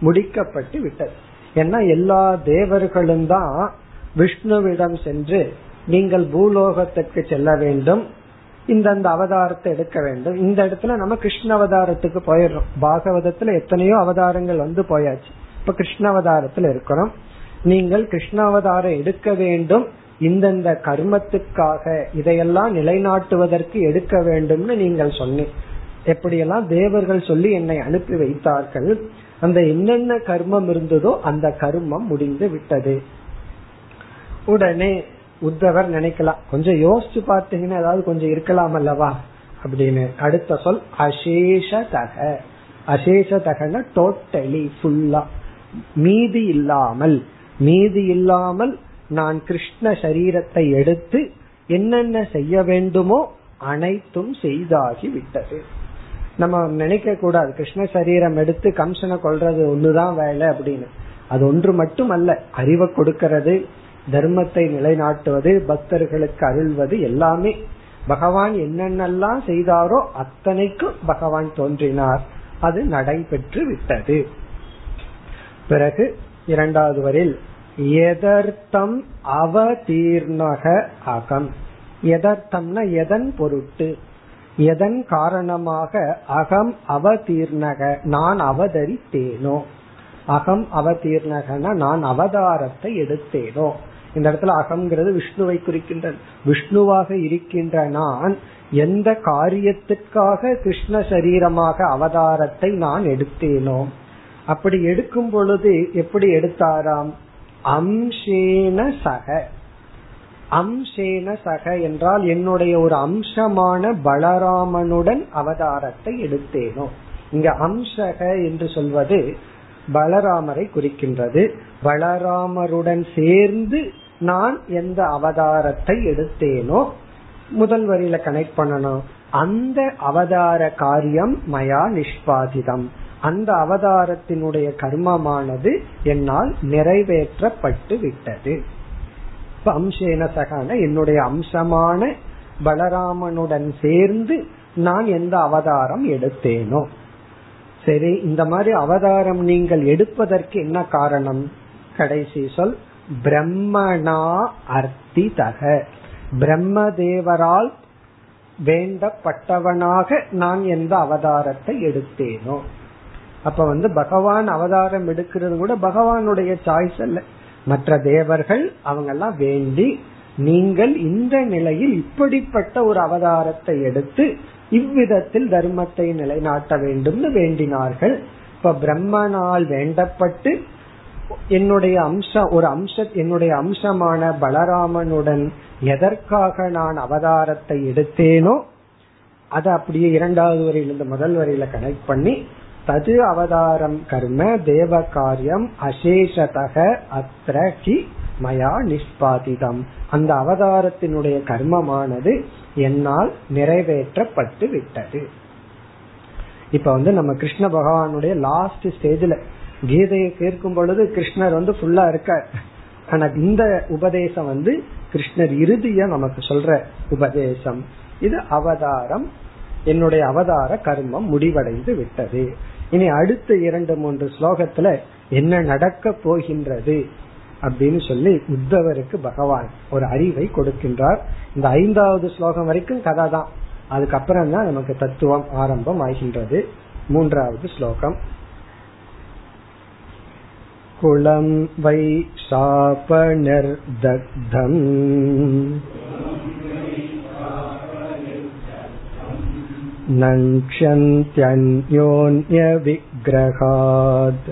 முடிக்கப்பட்டு விட்டது. ஏன்னா எல்லா தேவர்களும் தான் விஷ்ணுவிடம் சென்று நீங்கள் பூலோகத்திற்கு செல்ல வேண்டும் இந்த அவதாரத்தை எடுக்க வேண்டும். இந்த இடத்துல நம்ம கிருஷ்ண அவதாரத்துக்கு போயிடுறோம். பாகவதத்துல எத்தனையோ அவதாரங்கள் வந்து போயாச்சு. இப்ப கிருஷ்ணாவதாரத்துல இருக்கிறோம். நீங்கள் கிருஷ்ணாவதாரம் எடுக்க வேண்டும். இந்தந்த கர்மத்துக்காக இதையெல்லாம் நிலைநாட்டுவதற்கு எடுக்க வேண்டும்னு நீங்கள் சொன்னீங்க எப்படியெல்லாம் தேவர்கள் சொல்லி என்னை அனுப்பி வைத்தார்கள் அந்த என்னென்ன கர்மம் இருந்ததோ அந்த கர்மம் முடிந்து விட்டது. உடனே உத்தவர் நினைக்கலாம் கொஞ்சம் யோசிச்சு பார்த்தீங்கன்னா ஏதாவது கொஞ்சம் இருக்கலாம் அல்லவா? அப்படின்னு அடுத்த சொல் அசேஷதக. அசேஷதகன டோட்டலி ஃபுல்லா மீதி இல்லாமல் மீதி இல்லாமல் நான் கிருஷ்ண சரீரத்தை எடுத்து என்னென்ன செய்ய வேண்டுமோ அனைத்தும் செய்தாகி விட்டது. நம்ம நினைக்க கூடாது. கிருஷ்ண சரீரம் எடுத்து கம்சனை கொள்றது ஒண்ணுதான் வேலை அப்படின்னு. அது ஒன்று மட்டும் அல்ல அறிவை கொடுக்கிறது தர்மத்தை நிலைநாட்டுவது பக்தர்களுக்கு அருள்வது எல்லாமே. பகவான் என்னென்னலாம் செய்தாரோ அத்தனைக்கும் பகவான் தோன்றினார். அது நடைபெற்று விட்டது. பிறகு இரண்டாவது வரில் எதர்த்தம் அவதீர்ணக அகம். எதர்த்தம்னா எதன் பொருட்டு எதன் காரணமாக அகம் அவதீர்ணக நான் அவதரித்தேனோ. அகம் அவதீர்ணகன நான் அவதாரத்தை எடுத்தேனோ. இந்த இடத்துல அகம்ங்கிறது விஷ்ணுவை குறிக்கின்றது. விஷ்ணுவாக இருக்கின்ற நான் எந்த காரியத்திற்காக கிருஷ்ண சரீரமாக அவதாரத்தை நான் எடுத்தேனோ. அப்படி எடுக்கும் பொழுது எப்படி எடுத்தாராம்? அம்சேன சக. அம்சேன சக என்றால் என்னுடைய ஒரு அம்சமான பலராமனுடன் அவதாரத்தை எடுத்தேனோ. இங்க அம்சக என்று சொல்வது பலராமரை குறிக்கின்றது. பலராமருடன் சேர்ந்து நான் எந்த அவதாரத்தை எடுத்தேனோ முதல் வரியில கனெக்ட் பண்ணணும். அந்த அவதார காரியம் மயா நிஷ்பாதிதம். அந்த அவதாரத்தினுடைய கர்மமானது என்னால் நிறைவேற்றப்பட்டு விட்டது. அம்சேன சகான என்னுடைய அம்சமான பலராமனுடன் சேர்ந்து நான் எந்த அவதாரம் எடுத்தேனோ. சரி இந்த மாதிரி அவதாரம் நீங்கள் எடுப்பதற்கு என்ன காரணம்? கடைசி சொல் பிரம்மணா அர்த்திதக. பிரம்மதேவரால் வேண்டப்பட்டவனாக நான் எந்த அவதாரத்தை எடுத்தேனோ. அப்ப வந்து பகவான் அவதாரம் எடுக்கிறது கூட பகவானுடைய சாய்ஸ் அல்ல. மற்ற தேவர்கள் அவங்க எல்லாம் வேண்டி நீங்கள் இந்த நிலையில் இப்படிப்பட்ட ஒரு அவதாரத்தை எடுத்து இவ்விதத்தில் தர்மத்தை நிலைநாட்ட வேண்டும்னு வேண்டினார்கள். இப்ப பிரம்மனால் வேண்டப்பட்டு என்னுடைய அம்சம் ஒரு அம்ச என்னுடைய அம்சமான பலராமனுடன் எதற்காக நான் அவதாரத்தை எடுத்தேனோ அதை அப்படியே இரண்டாவது வரையிலிருந்து முதல் வரையில கனெக்ட் பண்ணி தது அவதாரம் கர்ம தேவ காரியம் அசேஷதக அத்ரகி மயா நிஷ்பாதிதம். அந்த அவதாரத்தினுடைய கர்மமானது என்னால் நிறைவேற்றப்பட்டு விட்டது. இப்ப வந்து நம்ம கிருஷ்ண பகவானுடைய லாஸ்ட் ஸ்டேஜ்ல கீதையை கேட்கும் பொழுது கிருஷ்ணர் வந்து ஃபுல்லா இருக்கார். ஆனா இந்த உபதேசம் வந்து கிருஷ்ணர் இறுதிய நமக்கு சொல்ற உபதேசம். இது அவதாரம். என்னுடைய அவதார கர்மம் முடிவடைந்து விட்டது. இனி அடுத்த இரண்டு மூன்று ஸ்லோகத்துல என்ன நடக்க போகின்றது அப்படின்னு சொல்லி உத்தவருக்கு பகவான் ஒரு அறிவை கொடுக்கின்றார். இந்த ஐந்தாவது ஸ்லோகம் வரைக்கும் கதை தான். அதுக்கப்புறம் தான் நமக்கு தத்துவம் ஆரம்பம் ஆகின்றது. மூன்றாவது ஸ்லோகம். குளம் வை சாபநிர்தக்தம் नङ्क्ष्यन्त्यन्योन्यविग्रहात्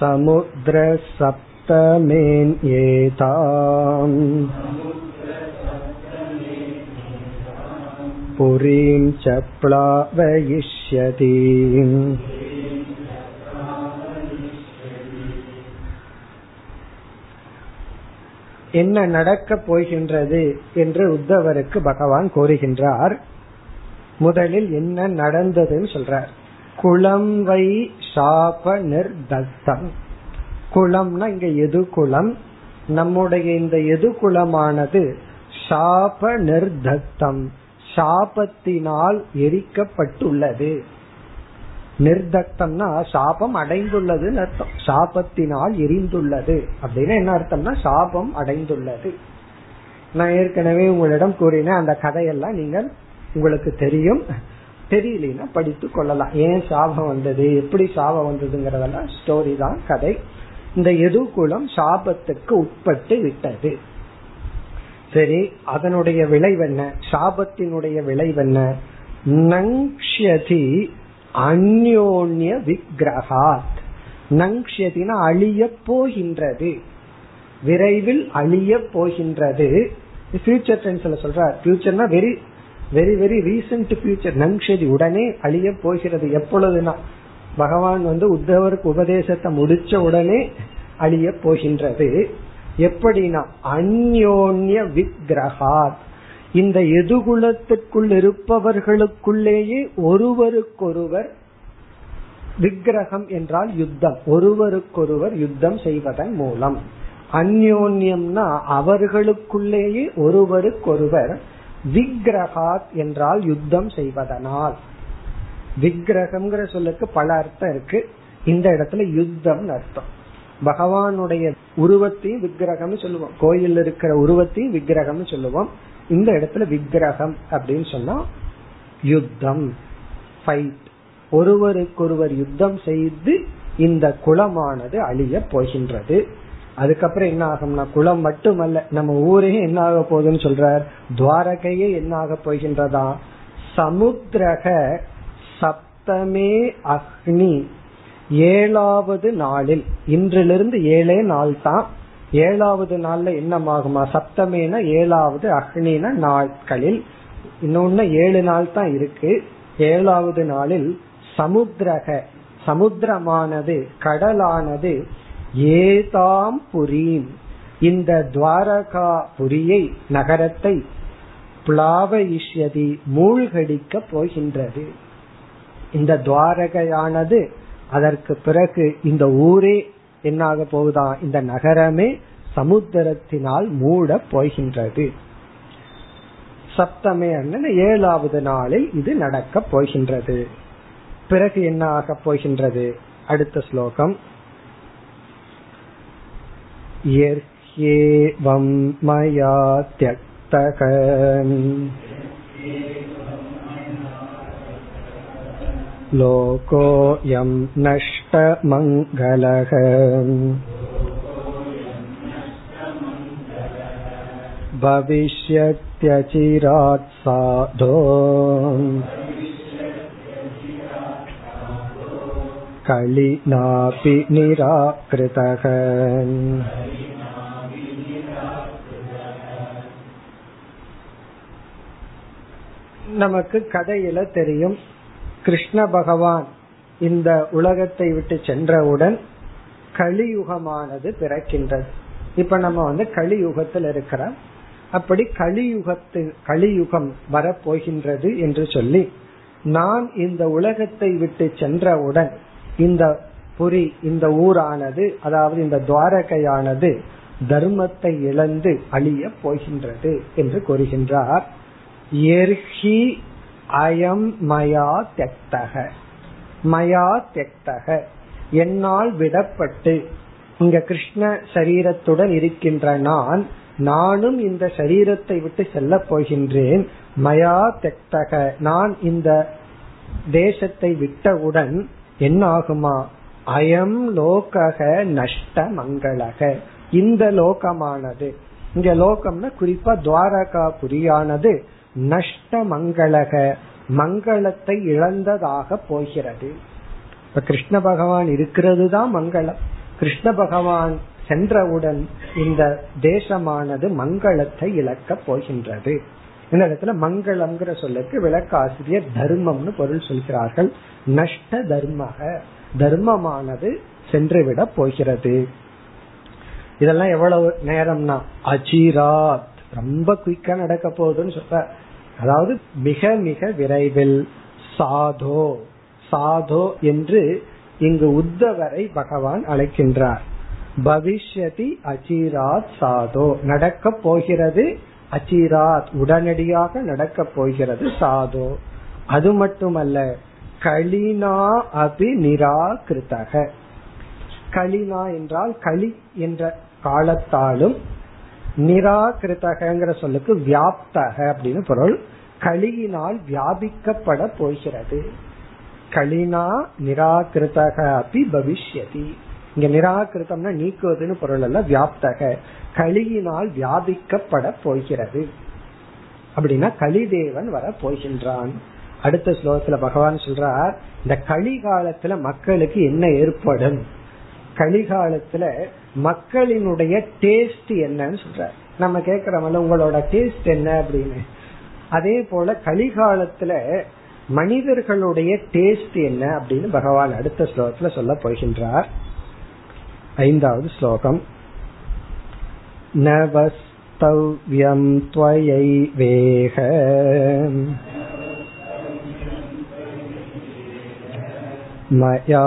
समुद्रसप्तमेन्येताम् पुरीं च प्लावयिष्यति என்ன நடக்கப் போகின்றது என்று உத்தவருக்கு பகவான் கூறுகின்றார் முதலில் என்ன நடந்ததுன்னு சொல்றார். குளம் வை சாப நிர்தத்தம். குளம்னா இங்க எது குளம்? நம்முடைய இந்த எது குளமானது சாப நிர்தத்தம். சாபத்தினால் எரிக்கப்பட்டுள்ளது. நிர்தக்தம்னா சாபம் அடைந்துள்ளதுன்னு அர்த்தம். சாபத்தினால் எரிந்துள்ளது. அப்படின்னு என்ன அர்த்தம்னா சாபம் அடைந்துள்ளது. நான் ஏற்கனவே உங்களிடம் கூறினேன் அந்த கதையெல்லாம் நீங்கள் உங்களுக்கு தெரியும். தெரியலனா படித்து கொள்ளலாம். ஏன் சாபம் வந்தது? எப்படி சாபம் வந்ததுங்கிறதெல்லாம் ஸ்டோரி தான் கதை. இந்த எதுகுலம் சாபத்துக்கு உட்பட்டு விட்டது. சரி அதனுடைய விளைவென்ன சாபத்தினுடைய விளைவென்ன நங்ஷதி அந்யோன்ய விக்கிரகாத். நங்ஷதினா அழிய போகின்றது. விரைவில் அழிய போகின்றது. ஃபியூச்சர் டென்ஸ்ல சொல்றார். ஃபியூச்சர்னா very very very recent future நங்ஷதி உடனே அழிய போகிறது. எப்பொழுதுனா பகவான் வந்து உத்தவருக்கு உபதேசத்தை முடிச்ச உடனே அழிய போகின்றது. எப்படின்னா அந்யோன்ய விக்கிரகாத். இந்த எதுகுலத்துக்குள் இருப்பவர்களுக்குள்ளேயே ஒருவருக்கொருவர் விக்கிரகம் என்றால் யுத்தம். ஒருவருக்கொருவர் யுத்தம் செய்வதன் மூலம். அந்யோன்யம்னா அவர்களுக்குள்ளேயே ஒருவருக்கொருவர் விக்கிரகாத் என்றால் யுத்தம் செய்வதனால். விக்கிரகம்ங்கிற சொல்லுக்கு பல அர்த்தம் இருக்கு. இந்த இடத்துல யுத்தம் அர்த்தம். பகவானுடைய உருவத்தையும் விக்கிரகம் சொல்லுவோம். கோயில் இருக்கிற உருவத்தையும் விக்கிரகம் சொல்லுவோம். இந்த இடத்துல விக்கிரகம் அப்படின்னு சொன்னா யுத்தம் ஃபைட் ஒருவருக்கொருவர் யுத்தம் செய்து இந்த குளமானது அழிய போகின்றது. அதுக்கப்புறம் என்ன ஆகும்னா குளம் மட்டுமல்ல நம்ம ஊரே என்ன ஆக போகுதுன்னு சொல்றார்? துவாரகையே என்ன ஆக போகின்றதா? சமுத்திரக சப்தமே அக்னி. ஏழாவது நாளில் இன்றிலிருந்து ஏழே நாள் தான் ஏழாவது நாள்ல என்னமாகுமா? சப்தமேன ஏழாவது அக்னின நாட்களில். இன்னொன்னு ஏழு நாள் தான் இருக்கு. ஏழாவது நாளில் சமுத்திரக சமுத்திரமானது கடலானது ஏதாம் புரீம் இந்த துவாரகா புரியை நகரத்தை பிளாவயிஷ்யதி மூழ்கடிக்க போகின்றது. இந்த துவாரகையானது அதற்கு பிறகு இந்த ஊரே என்னாக போகுதா இந்த நகரமே சமுத்திரத்தினால் மூட போகின்றது சப்தமே அண்ணன் ஏழாவது நாளில் இது நடக்க போகின்றது பிறகு என்ன ஆக போகின்றது அடுத்த ஸ்லோகம் यर्ह्येवं मया त्यक्तः लोकोऽयं नष्टमङ्गलः भविष्यत्यचिरात् साधो कलिनापि निराकृतः நமக்கு கதையில தெரியும் கிருஷ்ண பகவான் இந்த உலகத்தை விட்டு சென்றவுடன் கலியுகமானது பிறக்கின்றது. இப்ப நம்ம வந்து கலியுகத்தில் இருக்கிறோம். அப்படி கலியுகத்து கலியுகம் வரப்போகின்றது என்று சொல்லி நான் இந்த உலகத்தை விட்டு சென்றவுடன் இந்த புரி இந்த ஊரானது அதாவது இந்த துவாரகையானது தர்மத்தை இழந்து அழிய போகின்றது என்று கூறுகின்றார். எர்ஹி அயம் மயா தெக்தக. மயா தெக்தக. என்னால் விடப்பட்டு இங்க கிருஷ்ண சரீரத்துடன் இருக்கின்ற நான் நானும் இந்த சரீரத்தை விட்டு செல்ல போகின்றேன். மயா தெக்தக. நான் இந்த தேசத்தை விட்டவுடன் என்ன ஆகுமா அயம் லோகக நஷ்ட மங்களக. இந்த லோகமானது. இங்க லோகம்னா குறிப்பா துவாரகா புரியானது நஷ்ட மங்களக மங்களத்தை இழந்ததாக போகிறது. இப்ப கிருஷ்ண பகவான் இருக்கிறது தான் மங்களம். கிருஷ்ண பகவான் சென்றவுடன் இந்த தேசமானது மங்களத்தை இழக்க போகின்றது. இந்த இடத்துல மங்களம்ங்கிற சொல்லுக்கு விளக்காசிரியர் தர்மம்னு பொருள் சொல்கிறார்கள். நஷ்ட தர்மக தர்மமானது சென்றுவிட போகிறது. இதெல்லாம் எவ்வளவு நேரம்னா? அஜிராத். ரொம்ப குயிக்கா நடக்க போகுதுன்னு சொல்ற அதாவது மிக மிக விரைவில் சாதோ சாதோ என்று இங்கு உத்தவரை பகவான் அழைக்கின்றார். பவிஷ்யதி அச்சிராத் சாதோ. நடக்க போகிறது அச்சிராத் உடனடியாக நடக்க போகிறது சாதோ. அது மட்டுமல்ல கலினா அபி நிராகிருத்தக. கலினா என்றால் களி என்ற காலத்தாலும் நிராகிருத்தகங்கிற சொல்லுக்கு வியாப்தக அப்படின்னு பொருள். களியினால் வியாபிக்கப்பட போகிறது களினா நிராகிருத்தக அப்படி பவிஷ்யதி. இங்க நிராகிருத்தம்னா நீக்குவதுன்னு பொருள் அல்ல வியாப்தக. களியினால் வியாபிக்கப்பட போகிறது அப்படின்னா கலிதேவன் வர போகின்றான். அடுத்த ஸ்லோகத்துல பகவான் சொல்றார் இந்த களி காலத்துல மக்களுக்கு என்ன ஏற்படும்? கலிகாலத்துல மக்களினுடைய டேஸ்ட் என்னன்னு சொல்ற நம்ம கேக்குறோம்ல உங்களோட டேஸ்ட் என்ன அப்படின்னு அதே போல கலிகாலத்துல மனிதர்களுடைய டேஸ்ட் என்ன அப்படின்னு பகவான் அடுத்த ஸ்லோகத்துல சொல்ல போகின்றார் ஐந்தாவது ஸ்லோகம் நவஸ்தவ்யம் त्वयै வேக मया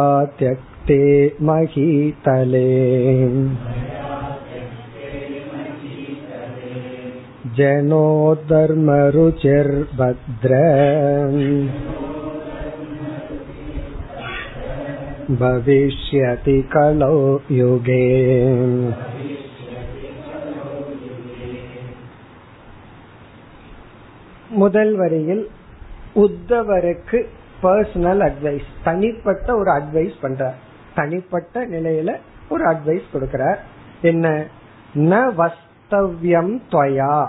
त्यक्ते महीतले जनो धर्मरुचिर्भद्र भविष्यति कलौ युगे முதல் வரியில் உத்தவருக்கு பர்சனல் அட்வைஸ் தனிப்பட்ட ஒரு அட்வைஸ் பண்றார் தனிப்பட்ட நிலையில ஒரு அட்வைஸ் கொடுக்கிறார். என்ன? ந வஸ்தவ்யம் துவயா.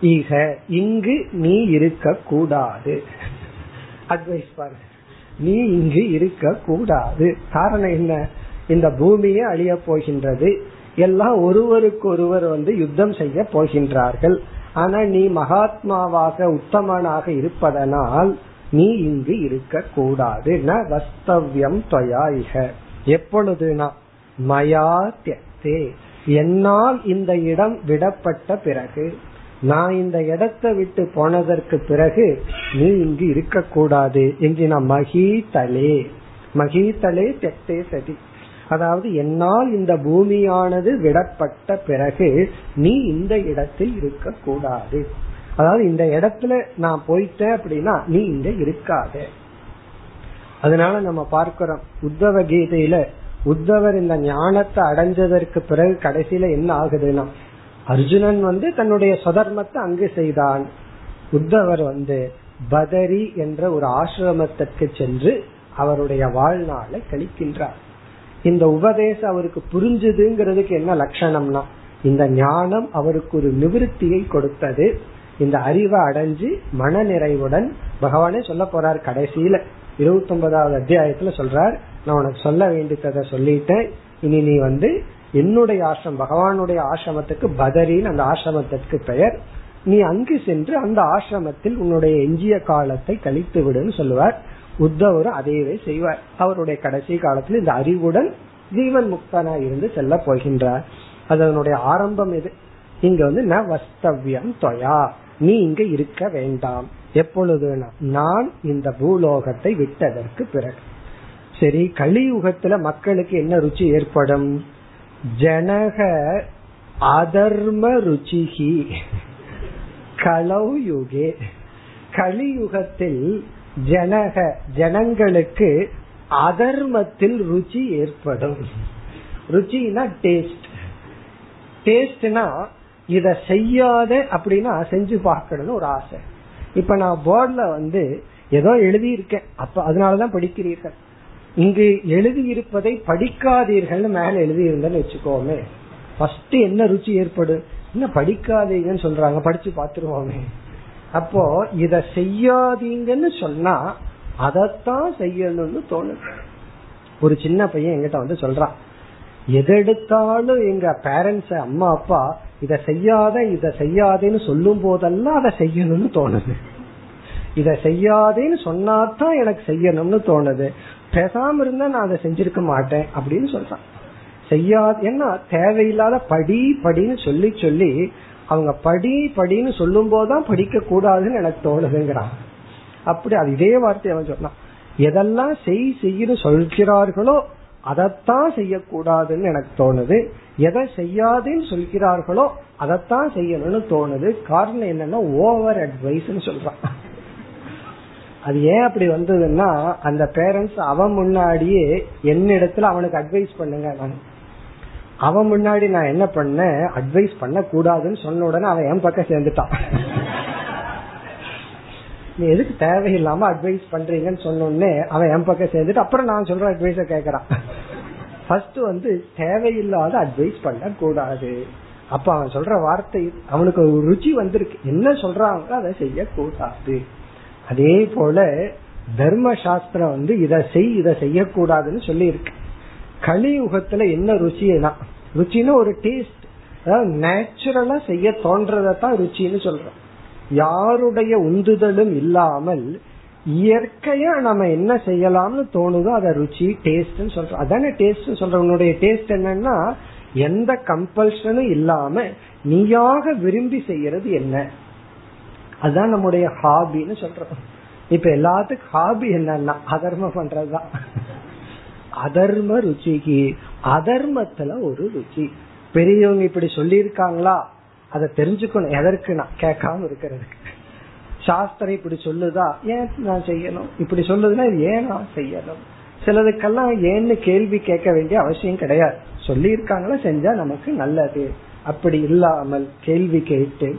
ஈக இங்கு நீ இருக்க கூடாது அட்வைஸ் பாரு நீ இங்கு இருக்க கூடாது காரணம் என்ன? இந்த பூமியே அழிய போகின்றது. எல்லாம் ஒருவருக்கு ஒருவர் வந்து யுத்தம் செய்ய போகின்றார்கள். ஆனா நீ மகாத்மாவாக உத்தமனாக இருப்பதனால் நீ இங்கு இருக்க கூடாது ந வஸ்தவ்யம் தொயா இக எப்பொழுதுனா? மயா தியக்தே என்னால் இந்த இடம் விடப்பட்ட பிறகு நான் இந்த இடத்தை விட்டு போனதற்கு பிறகு நீ இங்கு இருக்கக்கூடாது எங்கின மகீதலே. மகீதலே தெத்தே சதி. அதாவது என்னால் இந்த பூமியானது விடப்பட்ட பிறகு நீ இந்த இடத்தில் இருக்க கூடாது அதாவது இந்த இடத்துல நான் போயிட்டேன் அப்படின்னா நீ இங்க இருக்காத. அதனால நம்ம பார்க்கிறோம் உத்தவ கீதையில உத்தவர் இந்த ஞானத்தை அடைஞ்சதற்கு பிறகு கடைசியில என்ன ஆகுதுன்னா அர்ஜுனன் வந்து தன்னுடைய சொதர்மத்தை அங்கு செய்தான். உத்தவர் வந்து பதரி என்ற ஒரு ஆசிரமத்திற்கு சென்று அவருடைய வாழ்நாளை கழிக்கின்றார். இந்த உபதேசம் அவருக்கு புரிஞ்சுதுங்கிறதுக்கு என்ன லட்சணம்னா இந்த ஞானம் அவருக்கு ஒரு நிவிருத்தியை கொடுத்தது. இந்த அறிவை அடைஞ்சு மன நிறைவுடன் பகவானே சொல்ல போறார் கடைசியில. இருபத்தி ஒன்பதாவது அத்தியாயத்துல சொல்றார் நான் உனக்கு சொல்ல வேண்டியதை சொல்லிட்டேன். இனி நீ வந்து என்னுடைய ஆசிரம் பகவானுடைய ஆசிரமத்துக்கு பதரின்னு அந்த ஆசிரமத்திற்கு பெயர். நீ அங்கு சென்று அந்த ஆசிரமத்தில் உன்னுடைய எஞ்சிய காலத்தை கழித்து விடுன்னு சொல்லுவார். உத்தவரும் அதையவே செய்வார். அவருடைய கடைசி காலத்தில் இந்த அறிவுடன் ஜீவன் முக்தனா இருந்து செல்ல போகின்றார். அதனுடைய ஆரம்பம் இது இங்க வந்து ந வஸ்தவ்யம் தொயா. நீ இங்க இருக்க வேண்டாம். எப்பொழுது நான் இந்த பூலோகத்தை விட்டதற்கு பிறகு. சரி கலியுகத்துல மக்களுக்கு என்ன ருச்சி ஏற்படும்? ஜனக அதர்ம ருச்சிகி. களவு கலியுகத்தில் ஜனக ஜனங்களுக்கு அதர்மத்தில் ருச்சி ஏற்படும். ருச்சினா டேஸ்ட் டேஸ்ட்னா இத செய்யாத அப்படின்னா செஞ்சு பார்க்கணும்னு ஒரு ஆசை. இப்ப நான் போர்ட்ல வந்து ஏதோ எழுதியிருக்கேன். அப்ப அதனாலதான் படிக்கிறீர்கள். இங்கு எழுதியிருப்பதை படிக்காதீர்கள் மேல எழுதியிருந்தேன்னு வச்சுக்கோமே. ஃபர்ஸ்ட் என்ன ருச்சி ஏற்படும் என்ன படிக்காதீங்கன்னு சொல்றாங்க. படிச்சு பாத்துருவோமே அப்போ இத செய்யாதீங்கன்னு சொன்னா அதத்தான் செய்யணும்னு தோணுது. ஒரு சின்ன பையன் எங்கிட்ட வந்து சொல்றான். எதெடுத்தாலும் எங்க பேரண்ட்ஸ் அம்மா அப்பா இத செய்யாத இத செய்யாதேன்னு சொல்லும் போதெல்லாம் அதை செய்யணும்னு தோணுது. இத செய்யாதேன்னு சொன்னாதான் எனக்கு செய்யணும்னு தோணுது. பேசாம இருந்தா நான் அதை செஞ்சிருக்க மாட்டேன் அப்படின்னு சொல்றான். செய்யாது என்ன தேவையில்லாத படி படின்னு சொல்லி சொல்லி அவங்க படி படின்னு சொல்லும் போதுதான் படிக்க கூடாதுன்னு எனக்கு தோணுதுங்கிறான். அப்படி அது இதே வார்த்தை அவன் சொன்னான். எதெல்லாம் செய் செய்யு சொல்கிறார்களோ அதைத்தான் செய்யக்கூடாதுன்னு எனக்கு தோணுது. எதை செய்யாதுன்னு சொல்கிறார்களோ அதைத்தான் செய்யணும்னு தோணுது. காரணம் என்னன்னா ஓவர் அட்வைஸ் சொல்றான். அது ஏன் அப்படி வந்ததுன்னா அந்த பேரண்ட்ஸ் அவன் முன்னாடியே என்னிடத்துல அவனுக்கு அட்வைஸ் பண்ணுங்க நான். அவன் முன்னாடி நான் என்ன பண்ணேன்? அட்வைஸ் பண்ண கூடாதுன்னு சொன்ன உடனே அவன் என் பக்கம் சேர்ந்துட்டான். நீ எதுக்கு தேவையில்லாம அட்வைஸ் பண்றீங்கன்னு சொன்னோடனே அவன் என் பக்கம் சேர்ந்துட்டு அப்புறம் நான் சொல்ற அட்வைஸ கேக்குறான். ஃபர்ஸ்ட் வந்து தேவையில்லாத அட்வைஸ் பண்ண கூடாது அப்ப அவன் சொல்ற வார்த்தை அவனுக்கு ஒரு ருச்சி வந்திருக்கு. என்ன சொல்றாங்க அதை செய்ய கூடாது அதே போல தர்ம சாஸ்திரம் வந்து இதை செய் இதை செய்யக்கூடாதுன்னு சொல்லி இருக்கு கலியுகத்துல என்ன ருச்சினா ருச்சின்னா ஒரு டேஸ்ட் அதாவது நேச்சுரலா செய்ய தோன்றதான் ருச்சின்னு சொல்றோம். யாருடைய உந்துதலும் இல்லாமல் இயற்கையா நம்ம என்ன செய்யலாம்னு தோணுதோ அத ருச்சி டேஸ்ட் சொல்றோம் அதானே டேஸ்ட் சொல்ற உன்னுடைய டேஸ்ட் என்னன்னா எந்த கம்பல்ஷனும் இல்லாம நீயாக விரும்பி செய்யறது என்ன? அதுதான் நம்முடைய ஹாபின்னு சொல்றோம். இப்ப எல்லாத்துக்கும் ஹாபி என்னன்னா அதர்மம் பண்றதுதான். அதர்ம ருச்சிக்கு அதர்மத்துல ஒரு ருச்சி. பெரியவங்க இப்படி சொல்லியிருக்காங்களா? அதை தெரிஞ்சுக்கணும். எதற்கு நான் கேட்காம இருக்கிறதுக்கு. சாஸ்திரம் இப்படி சொல்லுதா? ஏன் நான் செய்யணும்? இப்படி சொல்லுதுன்னா ஏன் நான் செய்யணும்? சிலதுக்கெல்லாம் ஏன்னு கேள்வி கேட்க வேண்டிய அவசியம் கிடையாது. சொல்லி இருக்காங்களா செஞ்சா நமக்கு நல்லது. அப்படி இல்லாமல் கேள்வி கேட்டு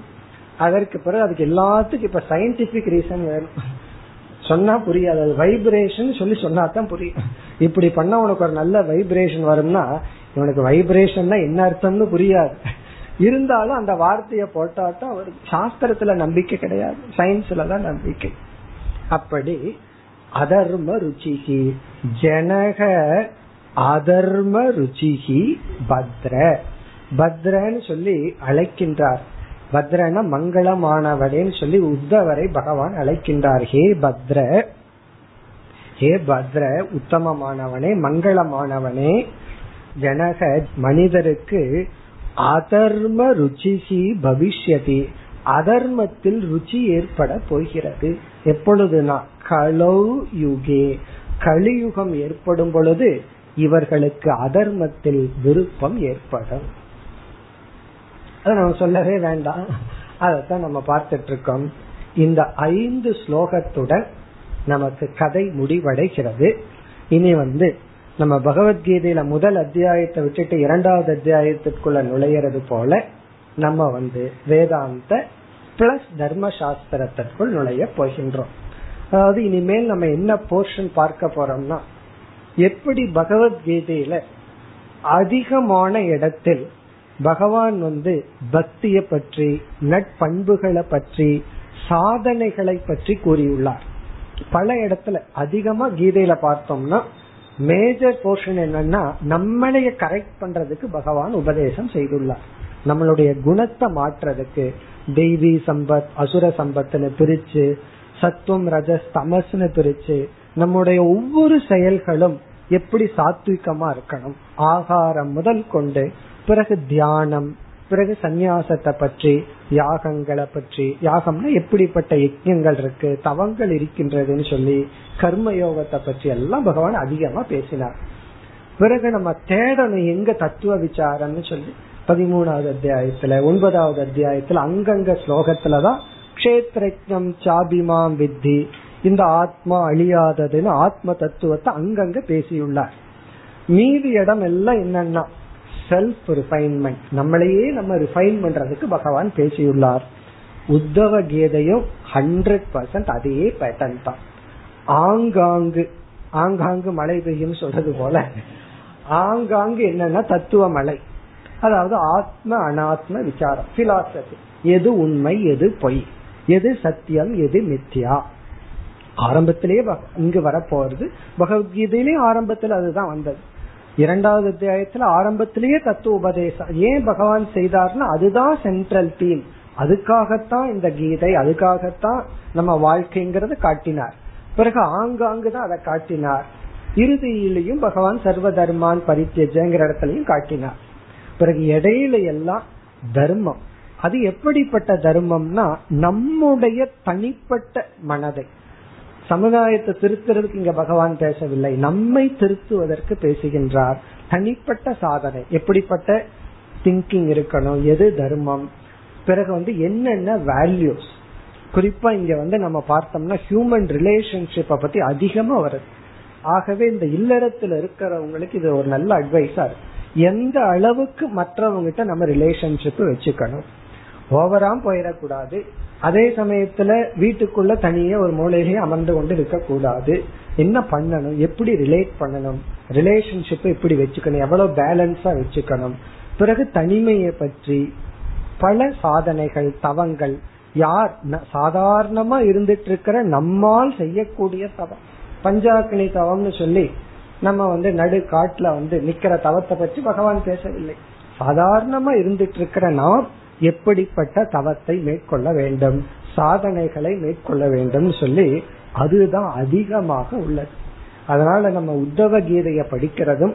அதற்கு பிறகு அதுக்கு எல்லாத்துக்கும் இப்ப சயின்டிபிக் ரீசன் வேணும். சொன்னா புரியாது. அது வைப்ரேஷன் சொல்லி சொன்னா தான் புரியும். இப்படி பண்ணா உனக்கு ஒரு நல்ல வைப்ரேஷன் வரும்னா இவனுக்கு வைப்ரேஷன்னா என்ன அர்த்தம்னு புரியாது. இருந்தாலும் அந்த வார்த்தையை போட்டாட்டா அவர் சாஸ்திரத்துல நம்பிக்கை கிடையாது. சயின்ஸ்ல தான் நம்பிக்கை. அப்படி அதர்ம ருச்சிகி ஜனக அதர்ம ருச்சிகி பத்ர. பத்ரன்னு சொல்லி அழைக்கின்றார். பத்ரன மங்களமானவனேன்னு சொல்லி உத்தவரை பகவான் அழைக்கின்றார். ஹே பத்ர. ஹே பத்ர உத்தமமானவனே மங்களமானவனே. ஜனக மனிதருக்கு அதர்ம ருச்சிசி பவிஷ்யதி. அதர்மத்தில் ருச்சி ஏற்பட போகிறது. எப்பொழுதுனா கலௌ யுகே. கலியுகம் ஏற்படும் பொழுது இவர்களுக்கு அதர்மத்தில் விருப்பம் ஏற்படும். அதை நம்ம சொல்லவே வேண்டாம். அதைத்தான் நம்ம பார்த்துட்டு இருக்கோம் இந்த ஐந்து ஸ்லோகத்துடன் நமக்கு கதை முடிவடைகிறது. இனி வந்து நம்ம பகவத்கீதையில முதல் அத்தியாயத்தை விட்டுட்டு இரண்டாவது அத்தியாயத்திற்குள்ள நுழையிறது போல நம்ம வந்து வேதாந்த பிளஸ் தர்ம சாஸ்திரத்திற்குள் நுழைய போகின்றோம். அதாவது இனிமேல் நம்ம என்ன போர்ஷன் பார்க்க போறோம்னா எப்படி பகவத்கீதையில அதிகமான இடத்தில் பகவான் வந்து பக்திய பற்றி நட்பண்புகளை பற்றி சாதனைகளை பற்றி கூறியுள்ளார். பல இடத்துல அதிகமா கீதையில பார்த்தோம்னா மேஜர் போர்ஷன் என்னன்னா நம்மளைய கரெக்ட் பண்றதுக்கு பகவான் உபதேசம் செய்துள்ளார். நம்மளுடைய குணத்தை மாற்றுறதுக்கு தெய்வீ சம்பத் அசுர சம்பத்னு பிரிச்சு சத்துவம் ரஜஸ் தமஸ்னு பிரிச்சு நம்முடைய ஒவ்வொரு செயல்களும் எப்படி சாத்விகமா இருக்கணும்? ஆகாரம் முதல் கொண்டு பிறகு தியானம் பிறகு சந்நியாசத்தை பற்றி யாகங்களை பற்றி யாகம்னா எப்படிப்பட்ட யஜ்யங்கள் இருக்கு தவங்கள் இருக்கின்றதுன்னு சொல்லி கர்ம யோகத்தை பற்றி எல்லாம் பகவான் அதிகமா பேசினார். பிறகு நம்ம தேடணும் எங்க தத்துவ விசாரம்னு சொல்லி பதிமூணாவது அத்தியாயத்துல ஒன்பதாவது அத்தியாயத்துல அங்கங்க ஸ்லோகத்துலதான் கஷேத்ரம் சாபிமாம் வித்தி இந்த ஆத்மா அழியாததுன்னு ஆத்ம தத்துவத்தை அங்கங்க பேசியுள்ளார். மீதி இடம் எல்லாம் என்னன்னா செல்ஃப் ரிஃபைன்மெண்ட் நம்மளையே நம்ம ரிஃபைன் பண்றதுக்கு பகவான் பேசியுள்ளார். உத்தவ கீதையும் ஹண்ட்ரட் பர்சன்ட் அதே பேட்டர்ன் தான். ஆங்காங்கு ஆங்காங்கு மழை பெய்யும் சொல்றது போல ஆங்காங்கு என்னன்னா தத்துவ மழை. அதாவது ஆத்ம அனாத்ம விசாரம் பிலாசபி எது உண்மை எது பொய். எது சத்தியம் எது மித்யா. ஆரம்பத்திலேயே இங்கு வரப்போறது பகவத்கீதையிலேயே ஆரம்பத்தில் அதுதான் வந்தது. இரண்டாவது அத்தியாயத்துல ஆரம்பத்திலேயே தத்துவ உபதேசம். ஏன் பகவான் செய்தார்னா அதுதான் சென்ட்ரல் தீம் அதுக்காகத்தான் இந்த கீதை அதுக்காகத்தான் நம்ம வாழ்க்கைங்கிறத காட்டினார். பிறகு ஆங்காங்கு தான் அதை காட்டினார். இறுதியிலையும் பகவான் சர்வ தர்மான் பரித்தியஜங்கிற இடத்துலயும் காட்டினார். பிறகு இடையில எல்லாம் தர்மம். அது எப்படிப்பட்ட தர்மம்னா நம்முடைய தனிப்பட்ட மனதை. சமுதாயத்தை திருத்துறதுக்கு இங்க பகவான் பேசவில்லை. நம்மை திருத்துவதற்கு பேசுகின்றார். தனிப்பட்ட சாதனை. எப்படிப்பட்ட திங்கிங் இருக்கணும்? எது தர்மம்? பிறகு வந்து என்னென்ன வேல்யூஸ் குறிப்பா இங்க வந்து நம்ம பார்த்தோம்னா ஹியூமன் ரிலேஷன்ஷிப்பை பத்தி அதிகமா வருது. ஆகவே இந்த இல்லறத்துல இருக்கிறவங்களுக்கு இது ஒரு நல்ல அட்வைஸா இருக்கு. எந்த அளவுக்கு மற்றவங்கிட்ட நம்ம ரிலேஷன்ஷிப் வச்சுக்கணும்? ஓவராம் போயிடக்கூடாது. அதே சமயத்துல வீட்டுக்குள்ள தனியே ஒரு மூலையிலேயே அமர்ந்து கொண்டு இருக்க கூடாது என்ன பண்ணணும்? எப்படி ரிலேட் பண்ணணும்? ரிலேஷன்ஷிப் எப்படி வச்சுக்கணும்? எவ்வளவு பேலன்ஸா வச்சுக்கணும்? பிறகு தனிமையை பற்றி பல சாதனைகள் தவங்கள். யார்? சாதாரணமா இருந்துட்டு இருக்கிற நம்மால் செய்யக்கூடிய தவம். பஞ்சாக்கினி தவம்னு சொல்லி நம்ம வந்து நடு காட்டுல வந்து நிக்கிற தவத்தை பற்றி பகவான் பேசவில்லை. சாதாரணமா இருந்துட்டு இருக்கிற நாம் எப்படிப்பட்ட தவத்தை மேற்கொள்ள வேண்டும் சாதனைகளை மேற்கொள்ள வேண்டும் சொல்லி அதுதான் அதிகமாக உள்ளது. அதனால நம்ம உத்தவ கீதைய படிக்கிறதும்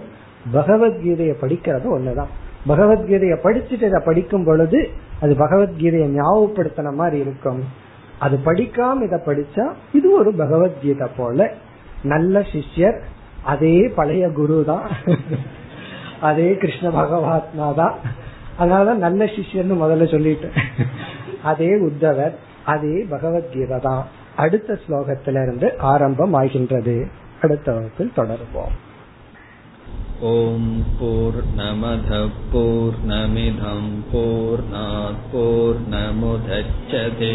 பகவத்கீதைய படிக்கிறதும் ஒண்ணுதான். பகவத்கீதைய படிச்சுட்டு இதை படிக்கும் பொழுது அது பகவத்கீதையை ஞாபகப்படுத்தின மாதிரி இருக்கும். அது படிக்காம இதை படிச்சா இது ஒரு பகவத்கீதை போல. நல்ல சிஷ்யர் அதே பழைய குரு தான் அதே கிருஷ்ண பகவாத்மா தான் அதனாலதான் நல்ல சிஷ்யன்னு முதல்ல சொல்லிட்டேன் அதே உத்தவர் அதே பகவத்கீதை தான் அடுத்த ஸ்லோகத்திலிருந்து இருந்து ஆரம்பம் ஆகின்றது அடுத்த வகுப்பில் தொடருவோம் ॐ पूर्णमधपूर्णमिधं पूर्णात् पूर्णमुदच्छते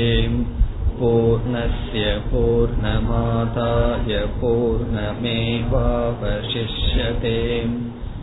पूर्णस्य पूर्णमादाय पूर्णमेवावशिष्यते